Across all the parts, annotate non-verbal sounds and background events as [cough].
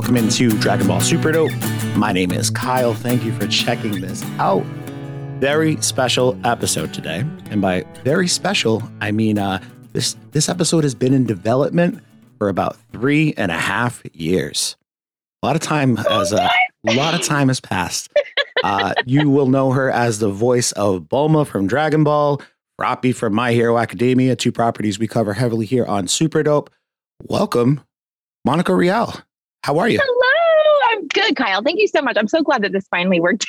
welcome into Dragon Ball Super Dope. My name is Kyle. Thank you for checking this out. Very special episode today. And by very special, I mean uh, this this episode has been in development for about three and a half years. A lot of time has uh, a lot of time has passed. Uh, you will know her as the voice of Bulma from Dragon Ball, Froppy from My Hero Academia, two properties we cover heavily here on Super Dope. Welcome, Monica Rial. How are you? Hello, I'm good, Kyle. Thank you so much. I'm so glad that this finally worked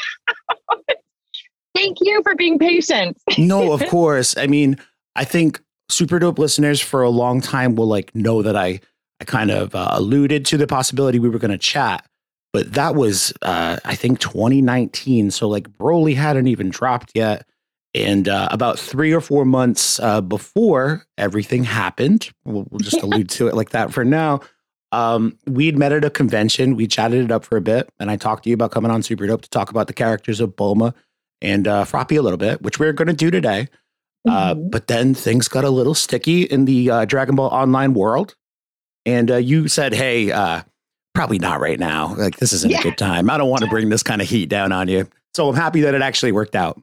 out. [laughs] Thank you for being patient. no, of [laughs] course. I mean, I think super dope listeners for a long time will like know that I I kind of uh, alluded to the possibility we were going to chat, but that was uh, I think 2019. So like Broly hadn't even dropped yet, and uh, about three or four months uh, before everything happened, we'll, we'll just [laughs] allude to it like that for now. Um, we'd met at a convention. We chatted it up for a bit, and I talked to you about coming on Super Dope to talk about the characters of Bulma and uh, Froppy a little bit, which we're going to do today. Uh, mm-hmm. but then things got a little sticky in the uh, Dragon Ball Online world, and uh, you said, "Hey, uh, probably not right now. Like this isn't yeah. a good time. I don't want to bring this kind of heat down on you." So I'm happy that it actually worked out.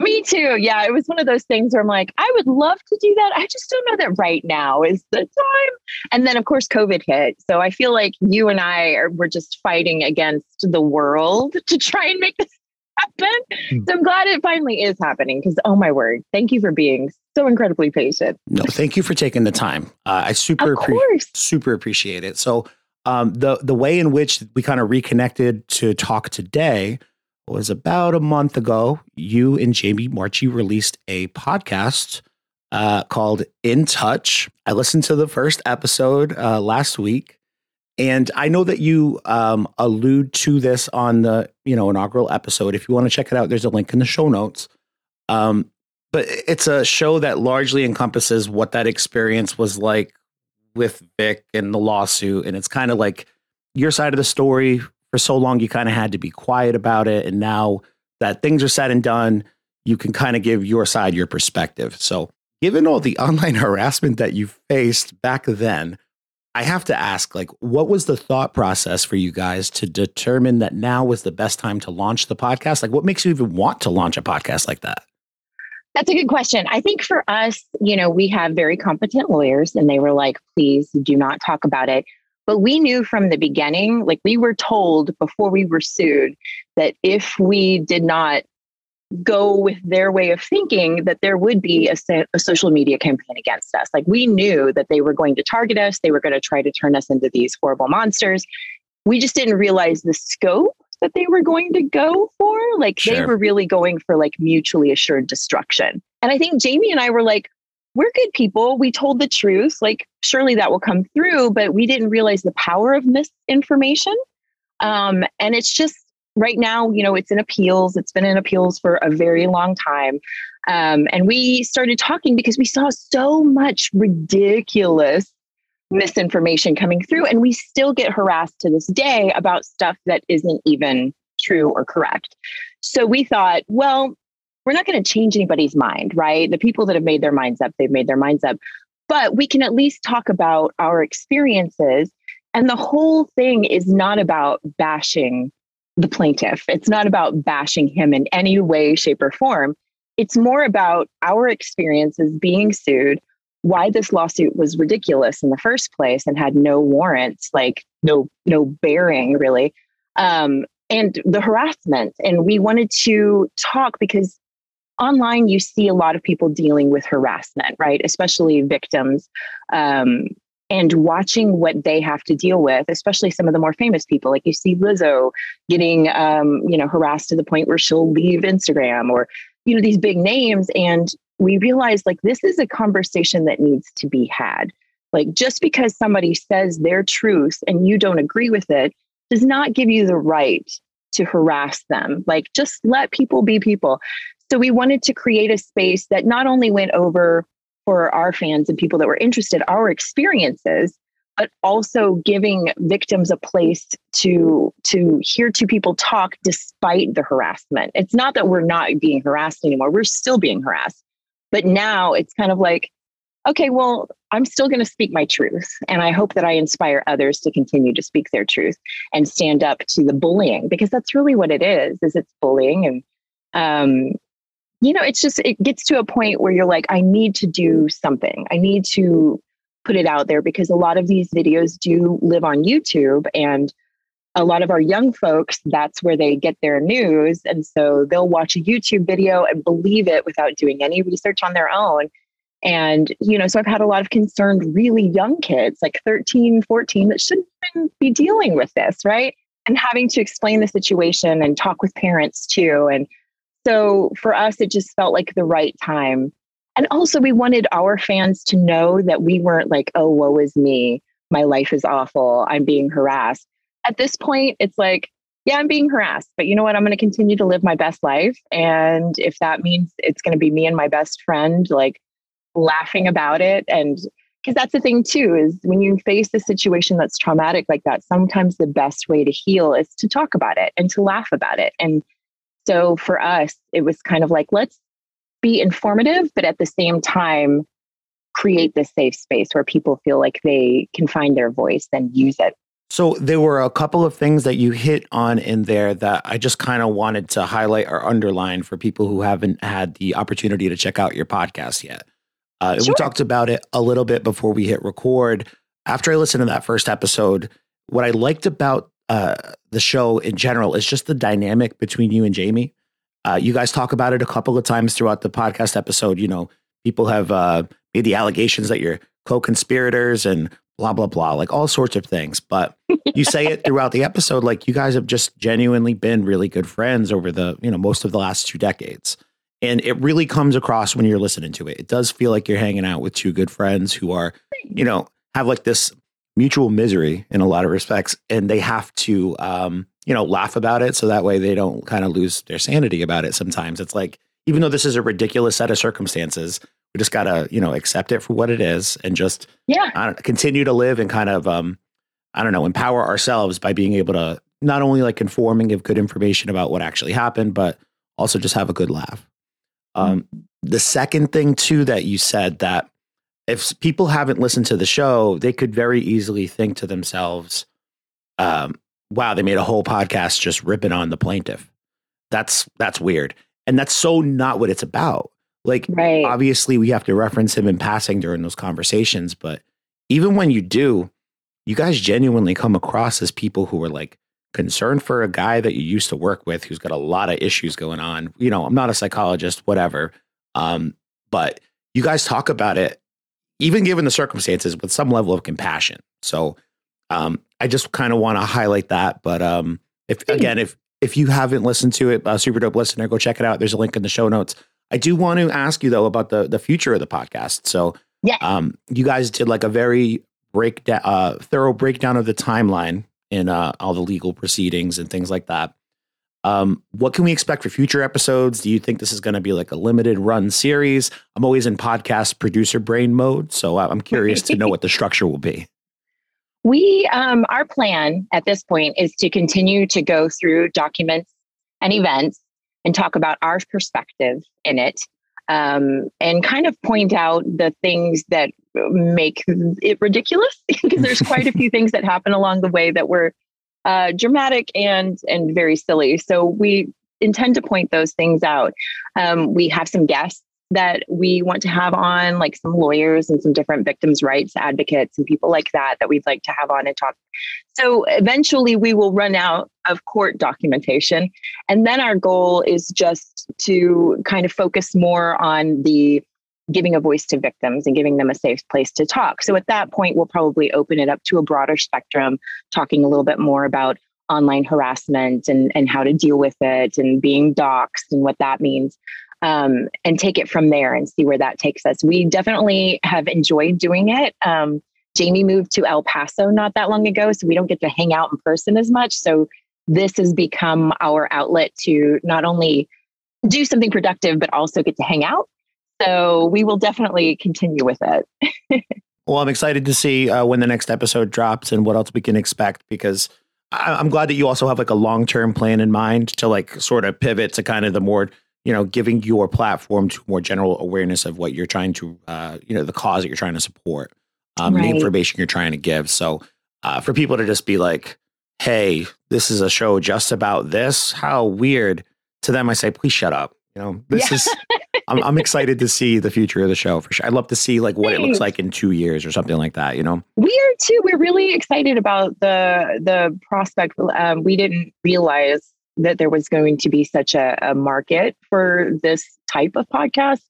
Me too. Yeah, it was one of those things where I'm like, I would love to do that. I just don't know that right now is the time. And then, of course, COVID hit. So I feel like you and I are we're just fighting against the world [laughs] to try and make this [laughs] happen. Hmm. So I'm glad it finally is happening because, oh my word, thank you for being so incredibly patient. No, thank you for taking the time. Uh, I super, appre- super appreciate it. So um, the the way in which we kind of reconnected to talk today was about a month ago. You and Jamie Marchi released a podcast uh, called In Touch. I listened to the first episode uh, last week, and I know that you um, allude to this on the you know inaugural episode. If you want to check it out, there's a link in the show notes. Um, but it's a show that largely encompasses what that experience was like with Vic and the lawsuit, and it's kind of like your side of the story for so long you kind of had to be quiet about it and now that things are said and done you can kind of give your side your perspective so given all the [laughs] online harassment that you faced back then i have to ask like what was the thought process for you guys to determine that now was the best time to launch the podcast like what makes you even want to launch a podcast like that that's a good question. I think for us, you know, we have very competent lawyers and they were like, please do not talk about it. But we knew from the beginning, like we were told before we were sued, that if we did not go with their way of thinking, that there would be a, a, social media campaign against us. Like we knew that they were going to target us, they were going to try to turn us into these horrible monsters. We just didn't realize the scope that they were going to go for. Like sure. they were really going for like mutually assured destruction. And I think Jamie and I were like, we're good people. We told the truth. Like, surely that will come through, but we didn't realize the power of misinformation. Um, and it's just right now, you know, it's in appeals. It's been in appeals for a very long time. Um, and we started talking because we saw so much ridiculous misinformation coming through. And we still get harassed to this day about stuff that isn't even true or correct. So we thought, well, we're not going to change anybody's mind, right? The people that have made their minds up, they've made their minds up. But we can at least talk about our experiences. And the whole thing is not about bashing the plaintiff, it's not about bashing him in any way, shape, or form. It's more about our experiences being sued, why this lawsuit was ridiculous in the first place and had no warrants, like no no bearing really, um, and the harassment. And we wanted to talk because online you see a lot of people dealing with harassment right? Especially victims um, and watching what they have to deal with especially some of the more famous people like you see lizzo getting um, you know harassed to the point where she'll leave instagram or you know these big names. And we realize like this is a conversation that needs to be had. Like just because somebody says their truth and you don't agree with it does not give you the right to harass them. Like just let people be people so we wanted to create a space that not only went over for our fans and people that were interested our experiences, but also giving victims a place to to hear two people talk despite the harassment. It's not that we're not being harassed anymore. We're still being harassed. But now it's kind of like okay, well, I'm still going to speak my truth. And I hope that I inspire others to continue to speak their truth and stand up to the bullying because that's really what it is, is it's bullying. And, um, you know, it's just, it gets to a point where you're like, I need to do something. I need to put it out there because a lot of these videos do live on YouTube and a lot of our young folks, that's where they get their news. And so they'll watch a YouTube video and believe it without doing any research on their own. And, you know, so I've had a lot of concerned, really young kids, like 13, 14, that shouldn't be dealing with this, right? And having to explain the situation and talk with parents too. And so for us, it just felt like the right time. And also, we wanted our fans to know that we weren't like, oh, woe is me. My life is awful. I'm being harassed. At this point, it's like, yeah, I'm being harassed, but you know what? I'm going to continue to live my best life. And if that means it's going to be me and my best friend, like laughing about it and because that's the thing too is when you face a situation that's traumatic like that sometimes the best way to heal is to talk about it and to laugh about it and so for us it was kind of like let's be informative but at the same time create this safe space where people feel like they can find their voice and use it so there were a couple of things that you hit on in there that I just kind of wanted to highlight or underline for people who haven't had the opportunity to check out your podcast yet. Uh, sure. We talked about it a little bit before we hit record. After I listened to that first episode, what I liked about uh, the show in general is just the dynamic between you and Jamie. Uh, you guys talk about it a couple of times throughout the podcast episode. You know, people have uh, made the allegations that you're co-conspirators and blah blah blah, like all sorts of things. But you say it throughout the episode, like you guys have just genuinely been really good friends over the you know most of the last two decades. And it really comes across when you're listening to it. It does feel like you're hanging out with two good friends who are, you know, have like this mutual misery in a lot of respects. And they have to, um, you know, laugh about it. So that way they don't kind of lose their sanity about it sometimes. It's like, even though this is a ridiculous set of circumstances, we just got to, you know, accept it for what it is and just, yeah, continue to live and kind of, um, I don't know, empower ourselves by being able to not only like inform and give good information about what actually happened, but also just have a good laugh. Um, the second thing too that you said that if people haven't listened to the show, they could very easily think to themselves, um, "Wow, they made a whole podcast just ripping on the plaintiff." That's that's weird, and that's so not what it's about. Like, right. obviously, we have to reference him in passing during those conversations, but even when you do, you guys genuinely come across as people who are like concerned for a guy that you used to work with who's got a lot of issues going on. You know, I'm not a psychologist, whatever. Um, but you guys talk about it, even given the circumstances, with some level of compassion. So um, I just kind of want to highlight that. But um, if again, if if you haven't listened to it, uh, super dope listener, go check it out. There's a link in the show notes. I do want to ask you though about the the future of the podcast. So yeah, um, you guys did like a very breakdown, uh, thorough breakdown of the timeline in uh, all the legal proceedings and things like that. Um, what can we expect for future episodes? Do you think this is going to be like a limited run series? I'm always in podcast producer brain mode, so I'm curious to know what the structure will be. [laughs] We, um, our plan at this point is to continue to go through documents and events and talk about our perspective in it um, and kind of point out the things that make it ridiculous [laughs] because there's quite a few things that happen along the way that were uh, dramatic and and very silly. So we intend to point those things out. Um, we have some guests that we want to have on, like some lawyers and some different victims' rights advocates and people like that, that we'd like to have on and talk. So eventually we will run out of court documentation. And then our goal is just to kind of focus more on the giving a voice to victims and giving them a safe place to talk. So at that point, we'll probably open it up to a broader spectrum, talking a little bit more about online harassment and, and how to deal with it and being doxxed and what that means um, and take it from there and see where that takes us. We definitely have enjoyed doing it. Um, Jamie moved to El Paso not that long ago, so we don't get to hang out in person as much. So this has become our outlet to not only do something productive, but also get to hang out. So we will definitely continue with it. [laughs] well, I'm excited to see uh, when the next episode drops and what else we can expect because I- I'm glad that you also have like a long term plan in mind to like sort of pivot to kind of the more you know, giving your platform to more general awareness of what you're trying to, uh, you know, the cause that you're trying to support, um, right. the information you're trying to give. So uh, for people to just be like, hey, this is a show just about this, how weird. To them, I say, please shut up. You know, this yeah. is. I'm, I'm, excited to see the future of the show for sure. I'd love to see like what Thanks. it looks like in two years or something like that. You know, we are too. We're really excited about the the prospect. Um, we didn't realize that there was going to be such a, a market for this type of podcast.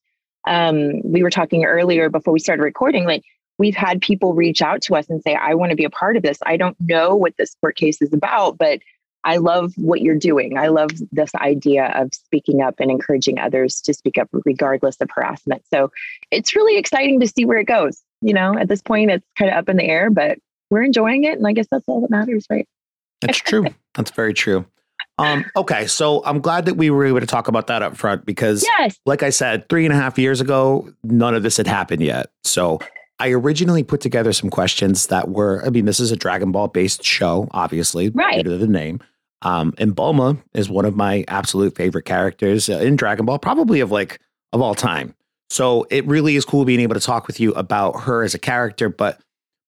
Um, we were talking earlier before we started recording, like we've had people reach out to us and say, I want to be a part of this. I don't know what this court case is about, but I love what you're doing. I love this idea of speaking up and encouraging others to speak up regardless of harassment. So it's really exciting to see where it goes. You know, at this point, it's kind of up in the air, but we're enjoying it. And I guess that's all that matters, right? That's true. [laughs] that's very true. Um, okay, so I'm glad that we were able to talk about that up front because, yes. like I said, three and a half years ago, none of this had happened yet. So I originally put together some questions that were, I mean, this is a Dragon Ball based show, obviously, right? Due to the name. Um, and Bulma is one of my absolute favorite characters uh, in Dragon Ball, probably of like of all time. So it really is cool being able to talk with you about her as a character. But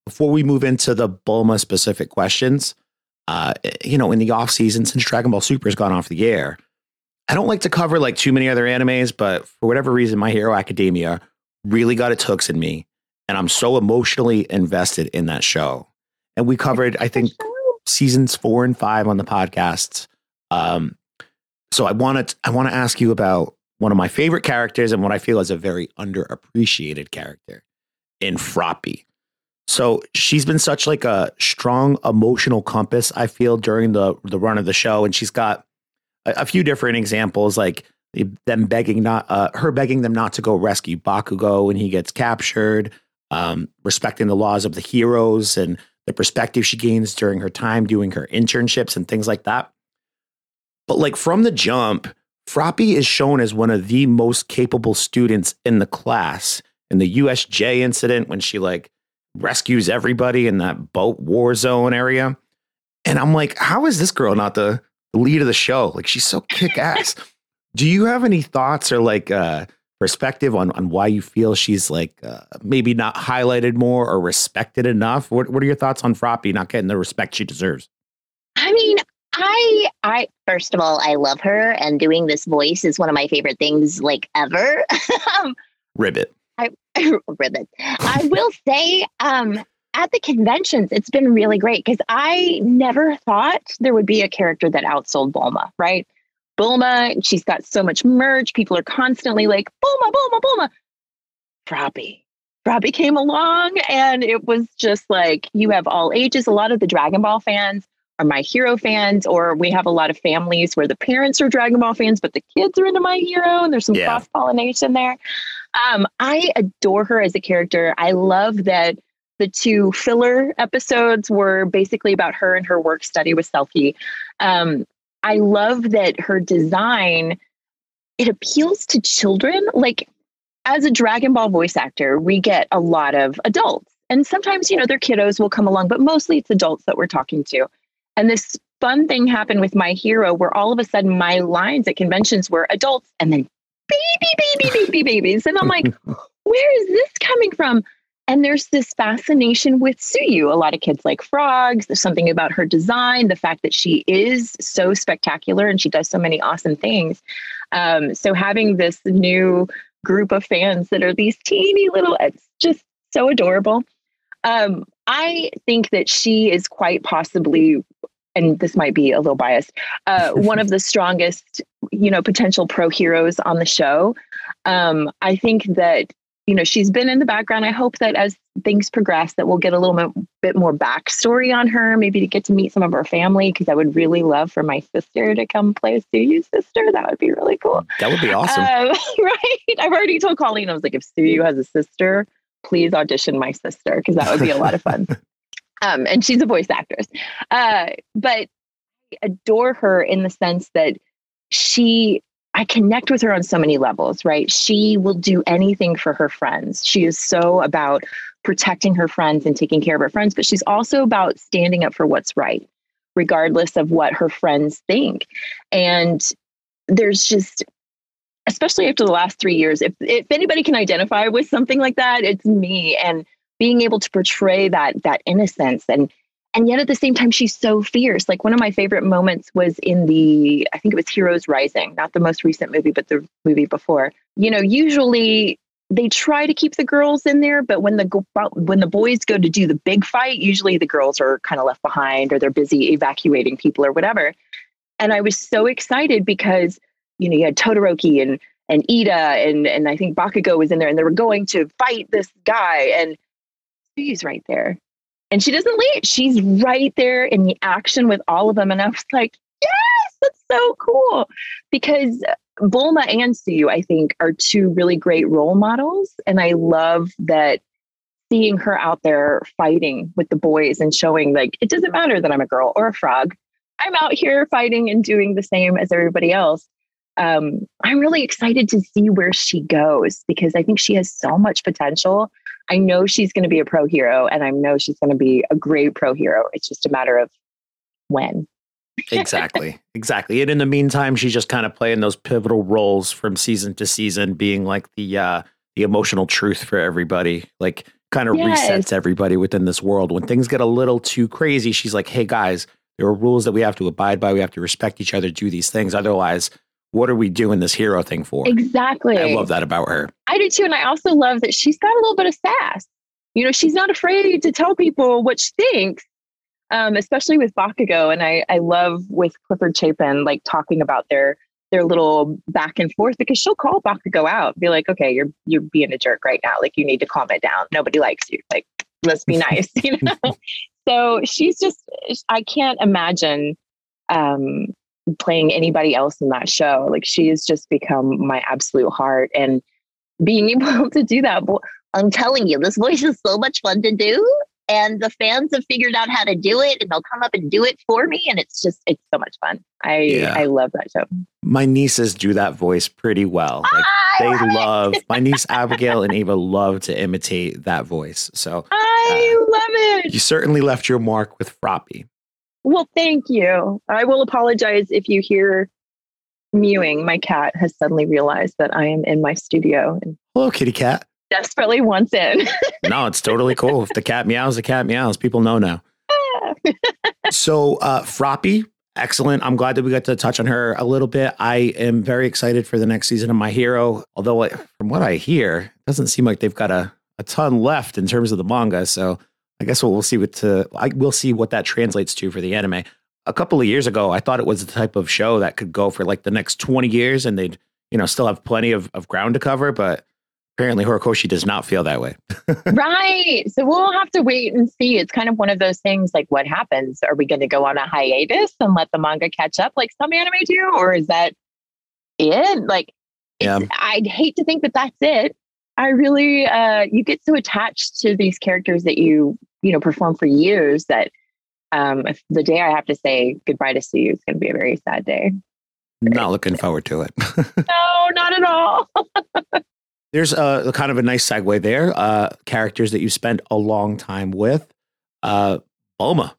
before we move into the Bulma specific questions, uh, you know, in the off season since Dragon Ball Super has gone off the air, I don't like to cover like too many other animes, but for whatever reason, My Hero Academia really got its hooks in me, and I'm so emotionally invested in that show. And we covered, I think, seasons four and five on the podcast. Um, so I want to I want to ask you about one of my favorite characters and what I feel is a very underappreciated character in Froppy. So she's been such like a strong emotional compass, I feel, during the the run of the show. And she's got a, a few different examples, like them begging not uh, her begging them not to go rescue Bakugo when he gets captured, um, respecting the laws of the heroes and the perspective she gains during her time doing her internships and things like that. But like from the jump, Froppy is shown as one of the most capable students in the class. In the USJ incident, when she like rescues everybody in that boat war zone area. And I'm like, how is this girl not the lead of the show? Like she's so kick ass. Do you have any thoughts or like uh, perspective on on why you feel she's like uh, maybe not highlighted more or respected enough? What what are your thoughts on Froppy not getting the respect she deserves? I mean, I I first of all, I love her and doing this voice is one of my favorite things like ever. [laughs] um, Ribbit. I, [laughs] ribbon. I will say, um, at the conventions, it's been really great because I never thought there would be a character that outsold Bulma, right? Bulma, she's got so much merch. People are constantly like, Bulma, Bulma, Bulma. Froppy. Froppy came along and it was just like you have all ages. A lot of the Dragon Ball fans are My Hero fans, or we have a lot of families where the parents are Dragon Ball fans, but the kids are into My Hero, and there's some yeah. cross pollination there. Um, I adore her as a character. I love that the two filler episodes were basically about her and her work study with Selkie. Um, I love that her design it appeals to children. Like as a Dragon Ball voice actor, we get a lot of adults, and sometimes you know their kiddos will come along, but mostly it's adults that we're talking to. And this fun thing happened with my hero where all of a sudden my lines at conventions were adults and then baby, baby, baby, babies. And I'm like, [laughs] where is this coming from? And there's this fascination with Tsuyu. A lot of kids like frogs. There's something about her design, the fact that she is so spectacular and she does so many awesome things. Um, so having this new group of fans that are these teeny little, it's just so adorable. Um, I think that she is quite possibly, and this might be a little biased, uh, [laughs] one of the strongest, you know, potential pro heroes on the show. Um, I think that you know she's been in the background. I hope that as things progress, that we'll get a little bit, bit more backstory on her, maybe to get to meet some of her family. Because I would really love for my sister to come play Tsuyu's sister. That would be really cool. That would be awesome, um, [laughs] right? I've already told Colleen. I was like, if Tsuyu has a sister, please audition my sister because that would be a lot of fun. [laughs] Um, and she's a voice actress. Uh, but I adore her in the sense that she, I connect with her on so many levels, right? She will do anything for her friends. She is so about protecting her friends and taking care of her friends, but she's also about standing up for what's right, regardless of what her friends think. And there's just especially after the last three years, if if anybody can identify with something like that, it's me. And being able to portray that that innocence and and yet at the same time she's so fierce. Like one of my favorite moments was in the i think it was heroes rising not the most recent movie but the movie before. You know usually they try to keep the girls in there but when the when the boys go to do the big fight usually the girls are kind of left behind or they're busy evacuating people or whatever. And i was so excited because you know you had todoroki and and Iida and and I think Bakugo was in there and they were going to fight this guy. And she's right there and she doesn't leave. She's right there in the action with all of them. And I was like, yes, that's so cool. Because Bulma and Tsuyu, I think, are two really great role models. And I love that seeing her out there fighting with the boys and showing like it doesn't matter that I'm a girl or a frog. I'm out here fighting and doing the same as everybody else. Um, I'm really excited to see where she goes because I think she has so much potential I know she's going to be a pro hero and I know she's going to be a great pro hero. It's just a matter of when. exactly. Exactly. And in the meantime, she's just kind of playing those pivotal roles from season to season, being like the uh the emotional truth for everybody. Like kind of yes. resets everybody within this world. When things get a little too crazy, she's like, Hey guys, there are rules that we have to abide by. We have to respect each other, do these things. Otherwise, what are we doing this hero thing for? Exactly. I love that about her. I do too. And I also love that she's got a little bit of sass. You know, she's not afraid to tell people what she thinks, um, especially with Bakugo. And I, I love with Clifford Chapin, like talking about their their little back and forth because she'll call Bakugo out, be like, okay, you're you're being a jerk right now. Like you need to calm it down. Nobody likes you. Like, let's be nice, [laughs] you know? [laughs] so she's just I can't imagine um playing anybody else in that show. Like she has just become my absolute heart. And being [laughs] able to do that, I'm telling you, this voice is so much fun to do. And the fans have figured out how to do it and they'll come up and do it for me. And it's just, it's so much fun. I, yeah. I love that show. My nieces do that voice pretty well. Like they love, love my niece [laughs] Abigail and Ava love to imitate that voice. So I uh, love it. You certainly left your mark with Froppy. Well, thank you. I will apologize if you hear mewing. My cat has suddenly realized that I am in my studio. And Hello, kitty cat. Desperately wants in. [laughs] no, it's totally cool. If the cat meows, the cat meows. People know now. [laughs] so, uh, Froppy, excellent. I'm glad that we got to touch on her a little bit. I am very excited for the next season of My Hero. Although, from what I hear, it doesn't seem like they've got a, a ton left in terms of the manga. So, I guess we'll, we'll see what to, I, we'll see what that translates to for the anime. A couple of years ago, I thought it was the type of show that could go for like the next 20 years and they'd, you know, still have plenty of, of ground to cover, but apparently Horikoshi does not feel that way. [laughs] right. So we'll have to wait and see. It's kind of one of those things like what happens? Are we going to go on a hiatus and let the manga catch up like some anime do? Or is that it? Like, yeah. I'd hate to think that that's it. I really, uh, you get so attached to these characters that you, you know, perform for years that um, if the day I have to say goodbye to Tsuyu is going to be a very sad day. Not looking forward to it. [laughs] no, not at all. [laughs] There's a, a, kind of a nice segue there. Uh, characters that you spent a long time with. Uh, Bulma.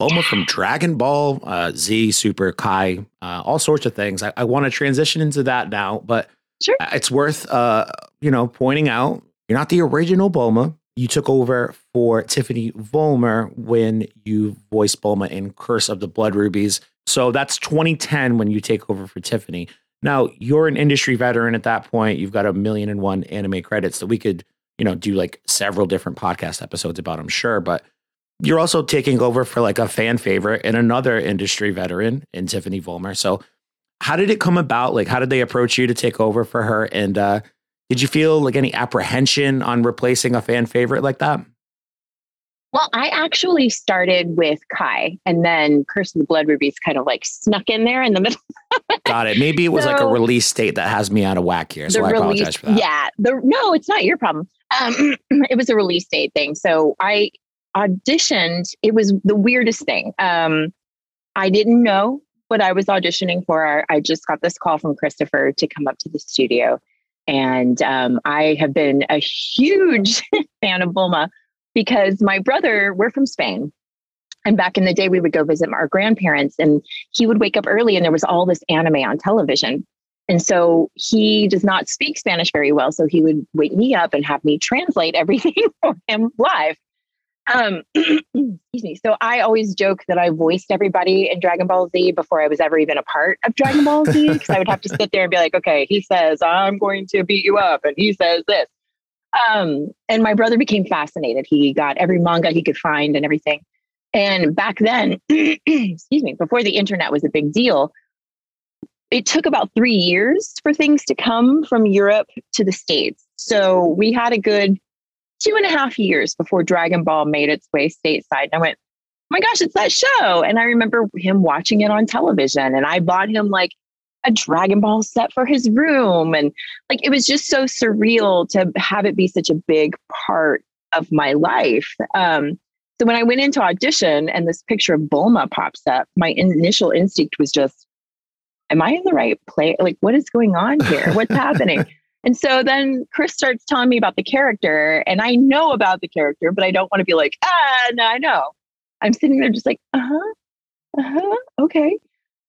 Bulma from Dragon Ball, uh, Z, Super, Kai, uh, all sorts of things. I, I want to transition into that now, but Sure. It's worth, uh, you know, pointing out you're not the original Bulma. You took over for Tiffany Vollmer when you voiced Bulma in Curse of the Blood Rubies. So that's 2010 when you take over for Tiffany. Now you're an industry veteran at that point. You've got a million and one anime credits that we could, you know, do like several different podcast episodes about, I'm sure. But you're also taking over for like a fan favorite and another industry veteran in Tiffany Vollmer. So how did it come about? Like, how did they approach you to take over for her? And uh, did you feel like any apprehension on replacing a fan favorite like that? Well, I actually started with Kai, and then Curse of the Blood Rubies kind of like snuck in there in the [laughs] middle. Got it. Maybe it was so, like a release date that has me out of whack here. So I release, apologize for that. Yeah. The, no, it's not your problem. Um, [clears throat] it was a release date thing. So I auditioned. It was the weirdest thing. Um, I didn't know what I was auditioning for, I just got this call from Christopher to come up to the studio. And um, I have been a huge [laughs] fan of Bulma because my brother, we're from Spain. And back in the day, we would go visit our grandparents, and he would wake up early, and there was all this anime on television. And so he does not speak Spanish very well. So he would wake me up and have me translate [laughs] everything for him live. Um, [clears throat] excuse me. So I always joke that I voiced everybody in Dragon Ball Z before I was ever even a part of Dragon Ball Z because I would have to sit there and be like, okay, he says, I'm going to beat you up. And he says this. Um, and my brother became fascinated. He got every manga he could find and everything. And back then, [clears throat] excuse me, before the internet was a big deal, it took about three years for things to come from Europe to the States. So we had a good two and a half years before Dragon Ball made its way stateside. And I went, oh my gosh, it's that show. And I remember him watching it on television. And I bought him like a Dragon Ball set for his room. And like it was just so surreal to have it be such a big part of my life. Um, so when I went into audition and this picture of Bulma pops up, my initial instinct was just, am I in the right place? Like, what is going on here? What's [laughs] happening? And so then Chris starts telling me about the character, and I know about the character, but I don't want to be like, ah, no, I know. I'm sitting there just like, uh huh, uh huh, okay.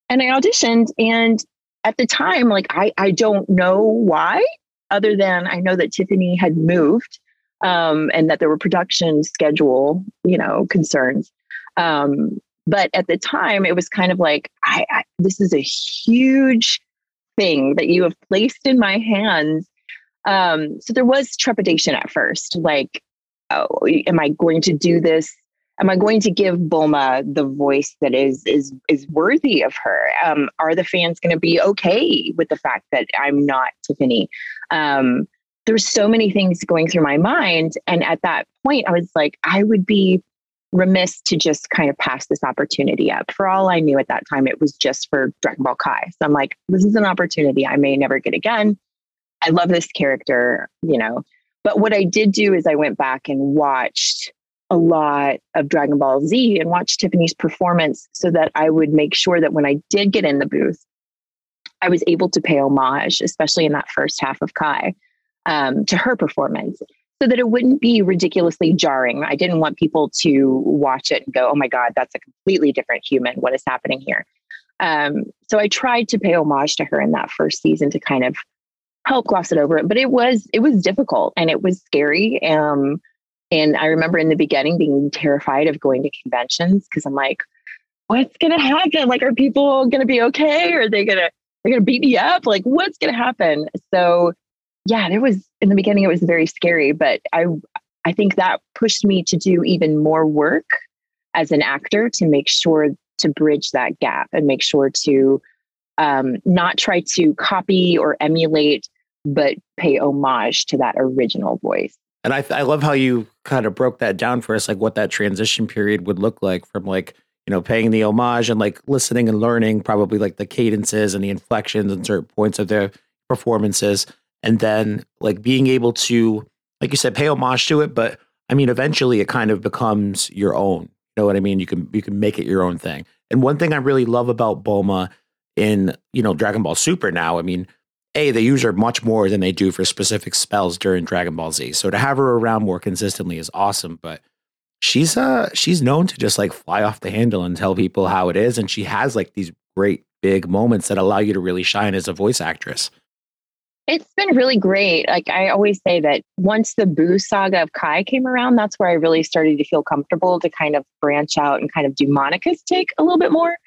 And I auditioned, and at the time, like, I, I don't know why, other than I know that Tiffany had moved um, and that there were production schedule, you know, concerns. Um, but at the time, it was kind of like, I, I, this is a huge thing that you have placed in my hands. Um, so there was trepidation at first, like, oh, am I going to do this? Am I going to give Bulma the voice that is is is worthy of her? Um, are the fans going to be okay with the fact that I'm not Tiffany? Um, there's so many things going through my mind. And at that point, I was like, I would be remiss to just kind of pass this opportunity up. For all I knew at that time, it was just for Dragon Ball Kai. So I'm like, this is an opportunity I may never get again. I love this character, you know. But what I did do is I went back and watched a lot of Dragon Ball Z and watched Tiffany's performance so that I would make sure that when I did get in the booth, I was able to pay homage, especially in that first half of Kai um, to her performance so that it wouldn't be ridiculously jarring. I didn't want people to watch it and go, oh my God, that's a completely different human. What is happening here? Um, so I tried to pay homage to her in that first season to kind of help gloss it over it. But it was it was difficult and it was scary. Um, and I remember in the beginning being terrified of going to conventions because I'm like, what's gonna happen? Like, are people gonna be okay? Are they gonna they're gonna beat me up? Like, what's gonna happen? So yeah, there was in the beginning it was very scary, but I I think that pushed me to do even more work as an actor to make sure to bridge that gap and make sure to um, not try to copy or emulate, but pay homage to that original voice. And I, I love how you kind of broke that down for us, like what that transition period would look like from like, you know, paying the homage and like listening and learning probably like the cadences and the inflections and certain points of their performances and then like being able to like you said pay homage to it but i mean eventually it kind of becomes your own you know what i mean? You can you can make it your own thing. And one thing i really love about bulma in you know dragon ball super now i mean a they use her much more than they do for specific spells during dragon ball z. So to have her around more consistently is awesome but she's uh she's known to just like fly off the handle and tell people how it is and she has like these great big moments that allow you to really shine as a voice actress it's been really great. Like I always say that once the Boo saga of Kai came around, that's where I really started to feel comfortable to kind of branch out and kind of do Monica's take a little bit more.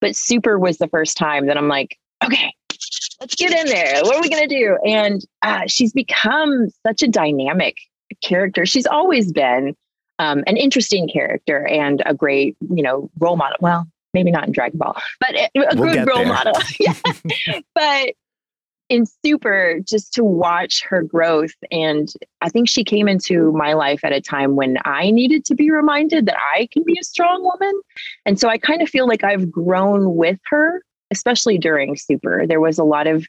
But Super was the first time that I'm like, okay, let's get in there. What are we going to do? And uh, she's become such a dynamic character. She's always been um, an interesting character and a great, you know, role model. Well, maybe not in Dragon Ball, but a we'll good role there. model. [laughs] yeah. [laughs] but in super just to watch her growth. And i think she came into my life at a time when i needed to be reminded that i can be a strong woman. And so i kind of feel like i've grown with her especially during super. There was a lot of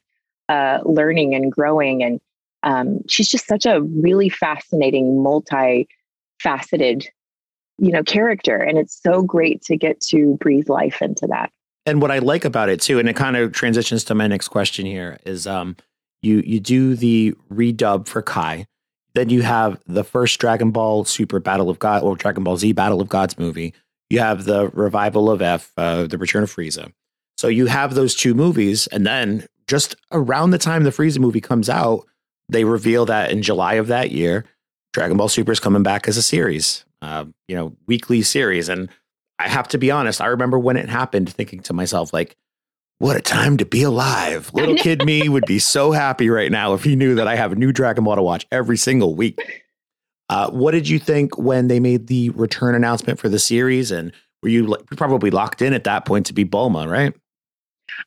uh, learning and growing. And um, she's just such a really fascinating multi-faceted you know character. And it's so great to get to breathe life into that and what I like about it too, and it kind of transitions to my next question here, is um, you you do the redub for Kai, then you have the first Dragon Ball Super Battle of God or Dragon Ball Z Battle of Gods movie. You have the revival of F, uh, the Return of Frieza. So you have those two movies, and then just around the time the Frieza movie comes out, they reveal that in July of that year, Dragon Ball Super is coming back as a series, uh, you know, weekly series. And I have to be honest, I remember when it happened thinking to myself, like, what a time to be alive. Little kid me would be so happy right now if he knew that I have a new Dragon Ball to watch every single week. Uh, what did you think when they made the return announcement for the series? And were you probably locked in at that point to be Bulma, right?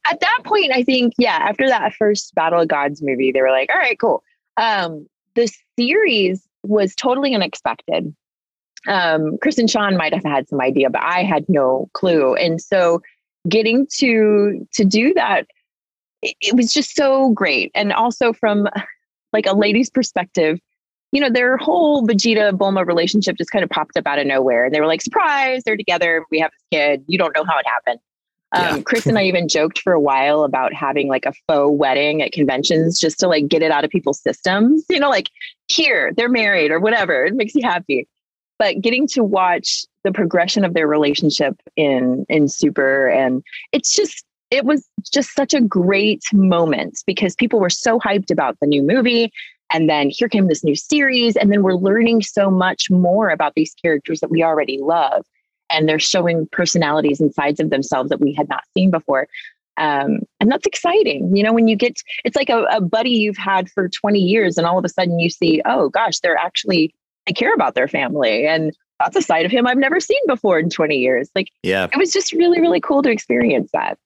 At that point, I think, yeah, after that first Battle of Gods movie, they were like, all right, cool. Um, the series was totally unexpected. Um, Chris and Sean might have had some idea, but I had no clue. And so getting to to do that it, it was just so great. And also from like a lady's perspective you know their whole vegeta bulma relationship just kind of popped up out of nowhere. And they were like surprise they're together we have this kid you don't know how it happened. Um, yeah. chris and i even joked for a while about having like a faux wedding at conventions just to like get it out of people's systems. You know like here they're married or whatever. It makes you happy but getting to watch the progression of their relationship in in super and it's just it was just such a great moment because people were so hyped about the new movie and then here came this new series and then we're learning so much more about these characters that we already love and they're showing personalities and sides of themselves that we had not seen before. Um, and that's exciting you know when you get it's like a, a buddy you've had for 20 years and all of a sudden you see oh gosh they're actually they care about their family and that's a side of him I've never seen before in 20 years. Like, yeah, it was just really, really cool to experience that.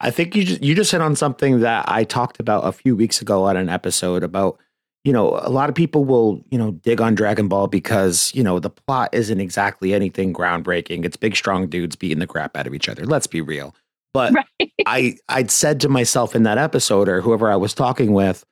I think you just, you just hit on something that I talked about a few weeks ago on an episode about, you know, a lot of people will, you know, dig on Dragon Ball because, you know, the plot isn't exactly anything groundbreaking. It's big, strong dudes beating the crap out of each other. Let's be real. But [laughs] right. I, I'd said to myself in that episode or whoever I was talking with,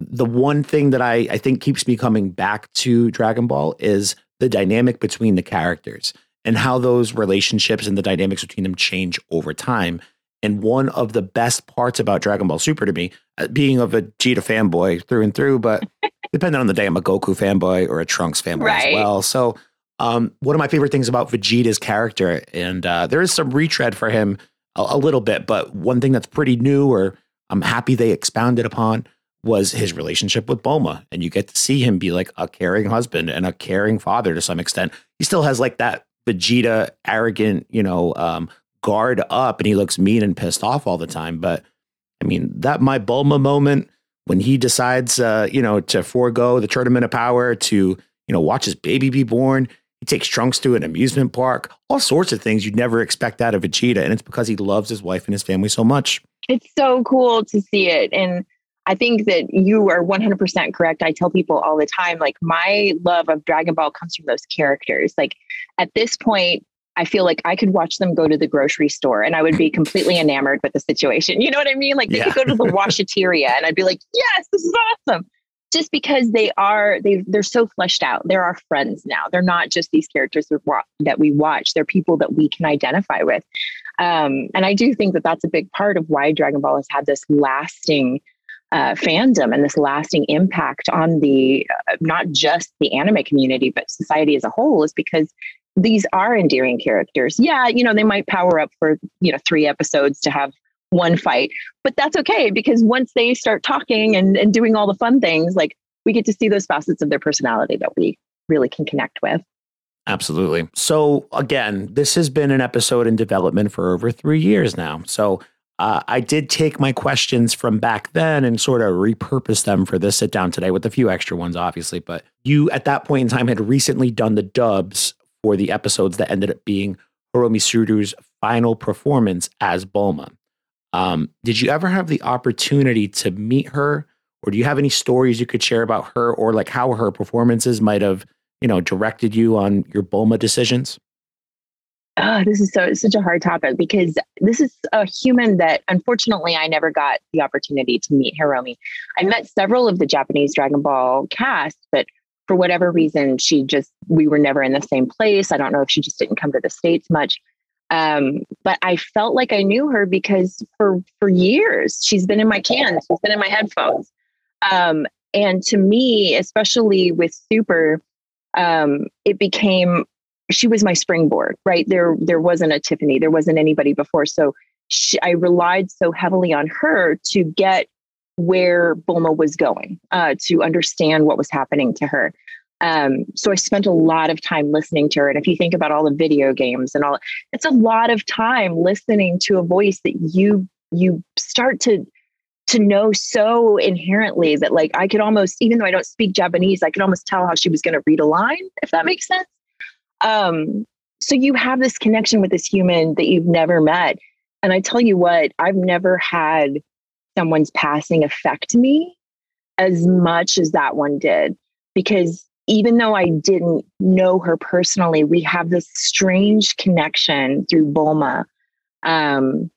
the one thing that I, I think keeps me coming back to Dragon Ball is the dynamic between the characters and how those relationships and the dynamics between them change over time. And one of the best parts about Dragon Ball Super to me, uh, being a Vegeta fanboy through and through, but [laughs] depending on the day, I'm a Goku fanboy or a Trunks fanboy right. as well. So, um, one of my favorite things about Vegeta's character, and uh, there is some retread for him a, a little bit, but one thing that's pretty new, or I'm happy they expounded upon, was his relationship with Bulma. And you get to see him be like a caring husband and a caring father to some extent. He still has like that Vegeta arrogant, you know, um, guard up and he looks mean and pissed off all the time. But I mean, that my Bulma moment when he decides, uh, you know, to forego the tournament of power to, you know, watch his baby be born. He takes Trunks to an amusement park, all sorts of things you'd never expect out of Vegeta. And it's because he loves his wife and his family so much. It's so cool to see it. And I think that you are 100% correct. I tell people all the time, like, my love of Dragon Ball comes from those characters. Like, at this point, I feel like I could watch them go to the grocery store and I would be [laughs] completely enamored with the situation. You know what I mean? Like, they yeah. could go to the [laughs] washateria and I'd be like, yes, this is awesome. Just because they are, they, they're so fleshed out. They're our friends now. They're not just these characters that we watch, they're people that we can identify with. Um, and I do think that that's a big part of why Dragon Ball has had this lasting uh, fandom and this lasting impact on the uh, not just the anime community but society as a whole is because these are endearing characters yeah you know they might power up for you know three episodes to have one fight but that's okay because once they start talking and, and doing all the fun things like we get to see those facets of their personality that we really can connect with Absolutely. So, again, this has been an episode in development for over three years now. So, uh, I did take my questions from back then and sort of repurpose them for this sit down today with a few extra ones, obviously. But you, at that point in time, had recently done the dubs for the episodes that ended up being Hiromi Tsuru's final performance as Bulma. Um, did you ever have the opportunity to meet her, or do you have any stories you could share about her, or like how her performances might have, you know, directed you on your Bulma decisions? Oh, this is so such a hard topic because this is a human that unfortunately I never got the opportunity to meet Hiromi. I met several of the Japanese Dragon Ball cast, but for whatever reason, she just we were never in the same place. I don't know if she just didn't come to the states much. Um, but I felt like I knew her because for for years she's been in my cans, she's been in my headphones. Um, and to me, especially with Super, um, it became she was my springboard, right? There there wasn't a Tiffany, there wasn't anybody before. So she, I relied so heavily on her to get where Bulma was going, uh, to understand what was happening to her. Um, so I spent a lot of time listening to her. And if you think about all the video games and all, it's a lot of time listening to a voice that you you start to to know so inherently that like I could almost, even though I don't speak Japanese, I could almost tell how she was going to read a line, if that makes sense. Um, so you have this connection with this human that you've never met. And I tell you what, I've never had someone's passing affect me as much as that one did. Because even though I didn't know her personally, we have this strange connection through Bulma. Um,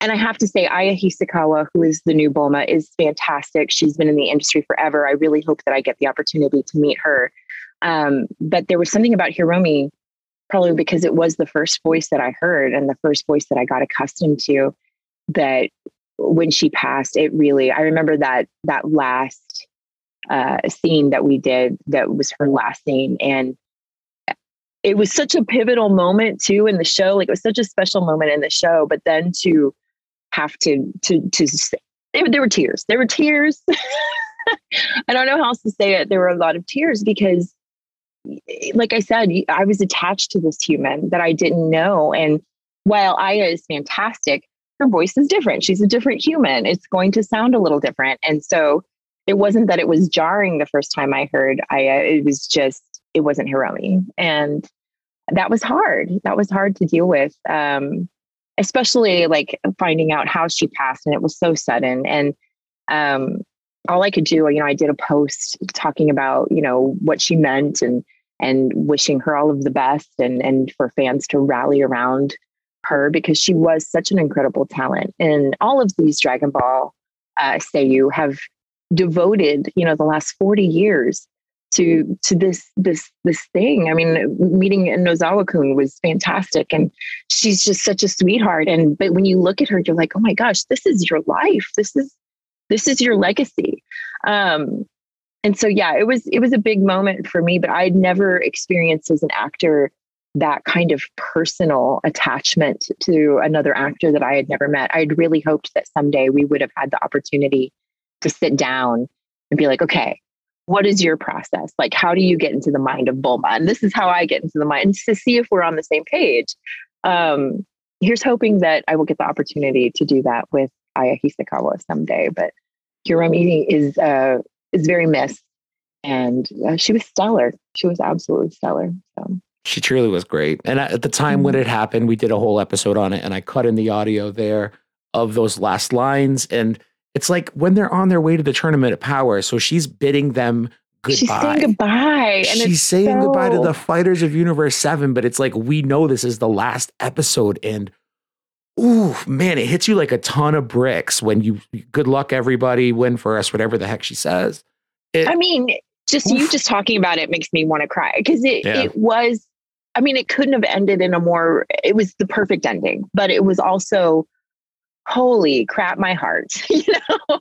and I have to say, Aya Hisakawa, who is the new Bulma, is fantastic. She's been in the industry forever. I really hope that I get the opportunity to meet her. Um, but there was something about Hiromi, probably because it was the first voice that I heard and the first voice that I got accustomed to, that when she passed, it really, I remember that that last uh, scene that we did that was her last scene. And it was such a pivotal moment too in the show. Like it was such a special moment in the show, but then to have to to to there, there were tears. There were tears. [laughs] I don't know how else to say it. There were a lot of tears because, like I said, I was attached to this human that I didn't know. And while Aya is fantastic, her voice is different. She's a different human. It's going to sound a little different. And so it wasn't that it was jarring the first time I heard Aya. It was just, it wasn't Hiromi. And that was hard. That was hard to deal with. Um, especially like finding out how she passed and it was so sudden and um, all i could do you know i did a post talking about you know what she meant and and wishing her all of the best and and for fans to rally around her because she was such an incredible talent and all of these dragon ball uh, Seiyu have devoted you know the last 40 years to to this this this thing. I mean, meeting Nozawa Kun was fantastic, and she's just such a sweetheart. And but when you look at her, you're like, oh my gosh, this is your life. This is this is your legacy. Um, and so yeah, it was it was a big moment for me. But I'd never experienced as an actor that kind of personal attachment to another actor that I had never met. I'd really hoped that someday we would have had the opportunity to sit down and be like, okay, what is your process? Like, how do you get into the mind of Bulma? And this is how I get into the mind to see if we're on the same page. Um, here's hoping that I will get the opportunity to do that with Aya Hisakawa someday. But Hiromi is uh, is very missed, and uh, she was stellar. She was absolutely stellar. So. She truly was great. And at the time mm-hmm. when it happened, we did a whole episode on it, and I cut in the audio there of those last lines. And it's like when they're on their way to the tournament of power. So she's bidding them goodbye. She's saying goodbye. And she's saying so... goodbye to the fighters of Universe 7, but it's like we know this is the last episode. And ooh, man, it hits you like a ton of bricks when you good luck, everybody, win for us, whatever the heck she says. It, I mean, just oof. you just talking about it makes me want to cry because it yeah. it was I mean, it couldn't have ended in a more it was the perfect ending, but it was also holy crap, my heart, [laughs] you know?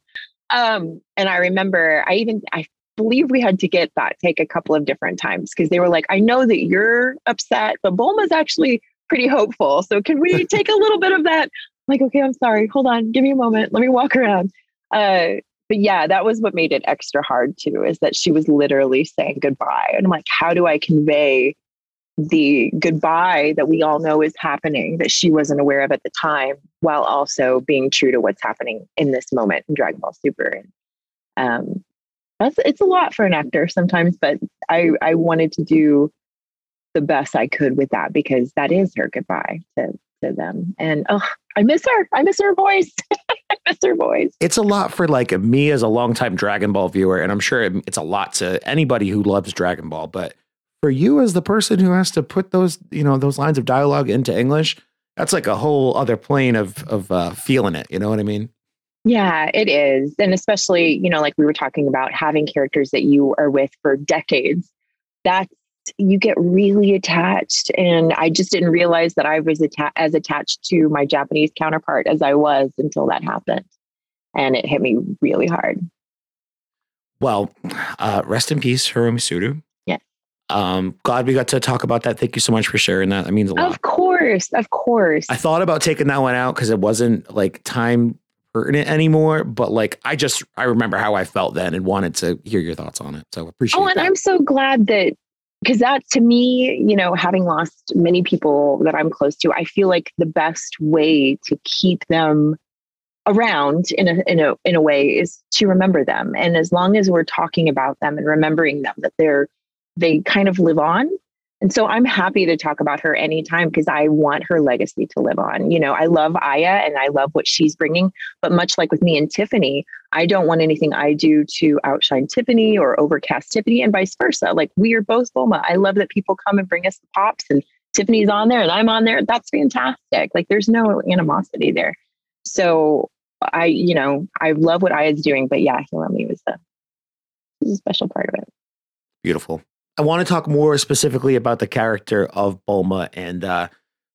Um, and I remember I even, I believe we had to get that take a couple of different times because they were like, I know that you're upset, but Bulma's actually pretty hopeful. So can we [laughs] take a little bit of that? Like, okay, I'm sorry. Hold on. Give me a moment. Let me walk around. Uh, but yeah, that was what made it extra hard too, is that she was literally saying goodbye. And I'm like, how do I convey the goodbye that we all know is happening that she wasn't aware of at the time, while also being true to what's happening in this moment in Dragon Ball Super. And um, that's it's a lot for an actor sometimes, but I I wanted to do the best I could with that because that is her goodbye to to them. And oh, I miss her. I miss her voice. [laughs] I miss her voice. It's a lot for like me as a longtime Dragon Ball viewer, and I'm sure it's a lot to anybody who loves Dragon Ball, but for you as the person who has to put those you know those lines of dialogue into english that's like a whole other plane of of uh, feeling it you know what i mean yeah it is and especially you know like we were talking about having characters that you are with for decades that's you get really attached and i just didn't realize that i was atta- as attached to my japanese counterpart as i was until that happened and it hit me really hard well uh, rest in peace hiromi Tsuru Um, glad we got to talk about that. Thank you so much for sharing that. That means a lot. Of course, of course. I thought about taking that one out because it wasn't like time pertinent anymore. But like, I just I remember how I felt then and wanted to hear your thoughts on it. So appreciate. Oh, and that. I'm so glad that because that to me, you know, having lost many people that I'm close to, I feel like the best way to keep them around in a in a in a way is to remember them. And as long as we're talking about them and remembering them, that they're they kind of live on and so I'm happy to talk about her anytime because I want her legacy to live on. You know, I love Aya and I love what she's bringing. But much like with me and Tiffany, I don't want anything I do to outshine Tiffany or overcast Tiffany and vice versa. Like we are both Bulma. I love that people come and bring us the pops and Tiffany's on there and I'm on there. That's fantastic. Like there's no animosity there. So I, you know, I love what Aya's doing. But yeah, Hiromi was a, was a special part of it. Beautiful. I want to talk more specifically about the character of Bulma and uh,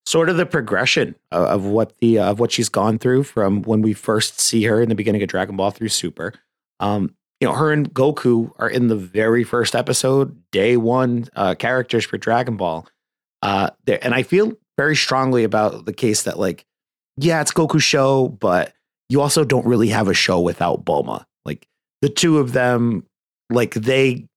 sort of the progression of, of what the uh, of what she's gone through from when we first see her in the beginning of Dragon Ball through Super. Um, you know, her and Goku are in the very first episode, day one uh, characters for Dragon Ball. Uh, there, and I feel very strongly about the case that, like, yeah, it's Goku's show, but you also don't really have a show without Bulma. Like, the two of them, like, they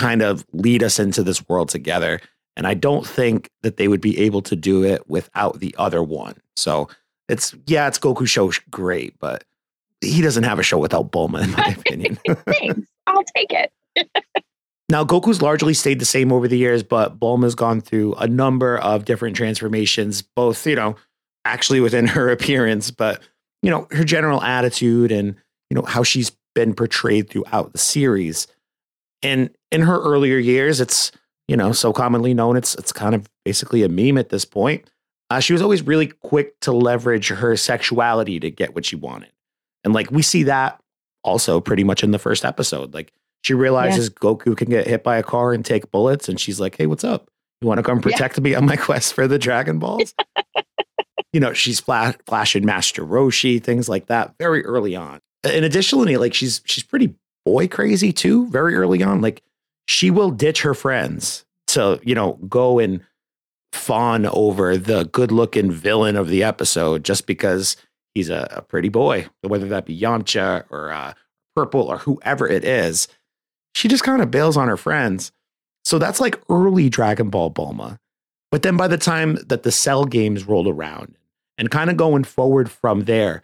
kind of lead us into this world together. And I don't think that they would be able to do it without the other one. So it's, yeah, it's Goku show great, but he doesn't have a show without Bulma, in my opinion. [laughs] Thanks. I'll take it. [laughs] now, Goku's largely stayed the same over the years, but Bulma's gone through a number of different transformations, both, you know, actually within her [laughs] appearance, but, you know, her general attitude and, you know, how she's been portrayed throughout the series. And in her earlier years, it's you know so commonly known. It's it's kind of basically a meme at this point. Uh, she was always really quick to leverage her sexuality to get what she wanted, and like we see that also pretty much in the first episode. Like she realizes yeah. Goku can get hit by a car and take bullets, and she's like, "Hey, what's up? You want to come protect yeah. me on my [laughs] quest for the Dragon Balls?" [laughs] you know, she's flash, flashing Master Roshi, things like that, very early on. And additionally, like she's she's pretty boy crazy too, very early on. Like she will ditch her friends to, you know, go and fawn over the good looking villain of the episode just because he's a, a pretty boy, whether that be Yamcha or uh, Purple or whoever it is. She just kind of bails on her friends. So that's like early Dragon Ball Bulma. But then by the time that the Cell games rolled around and kind of going forward from there,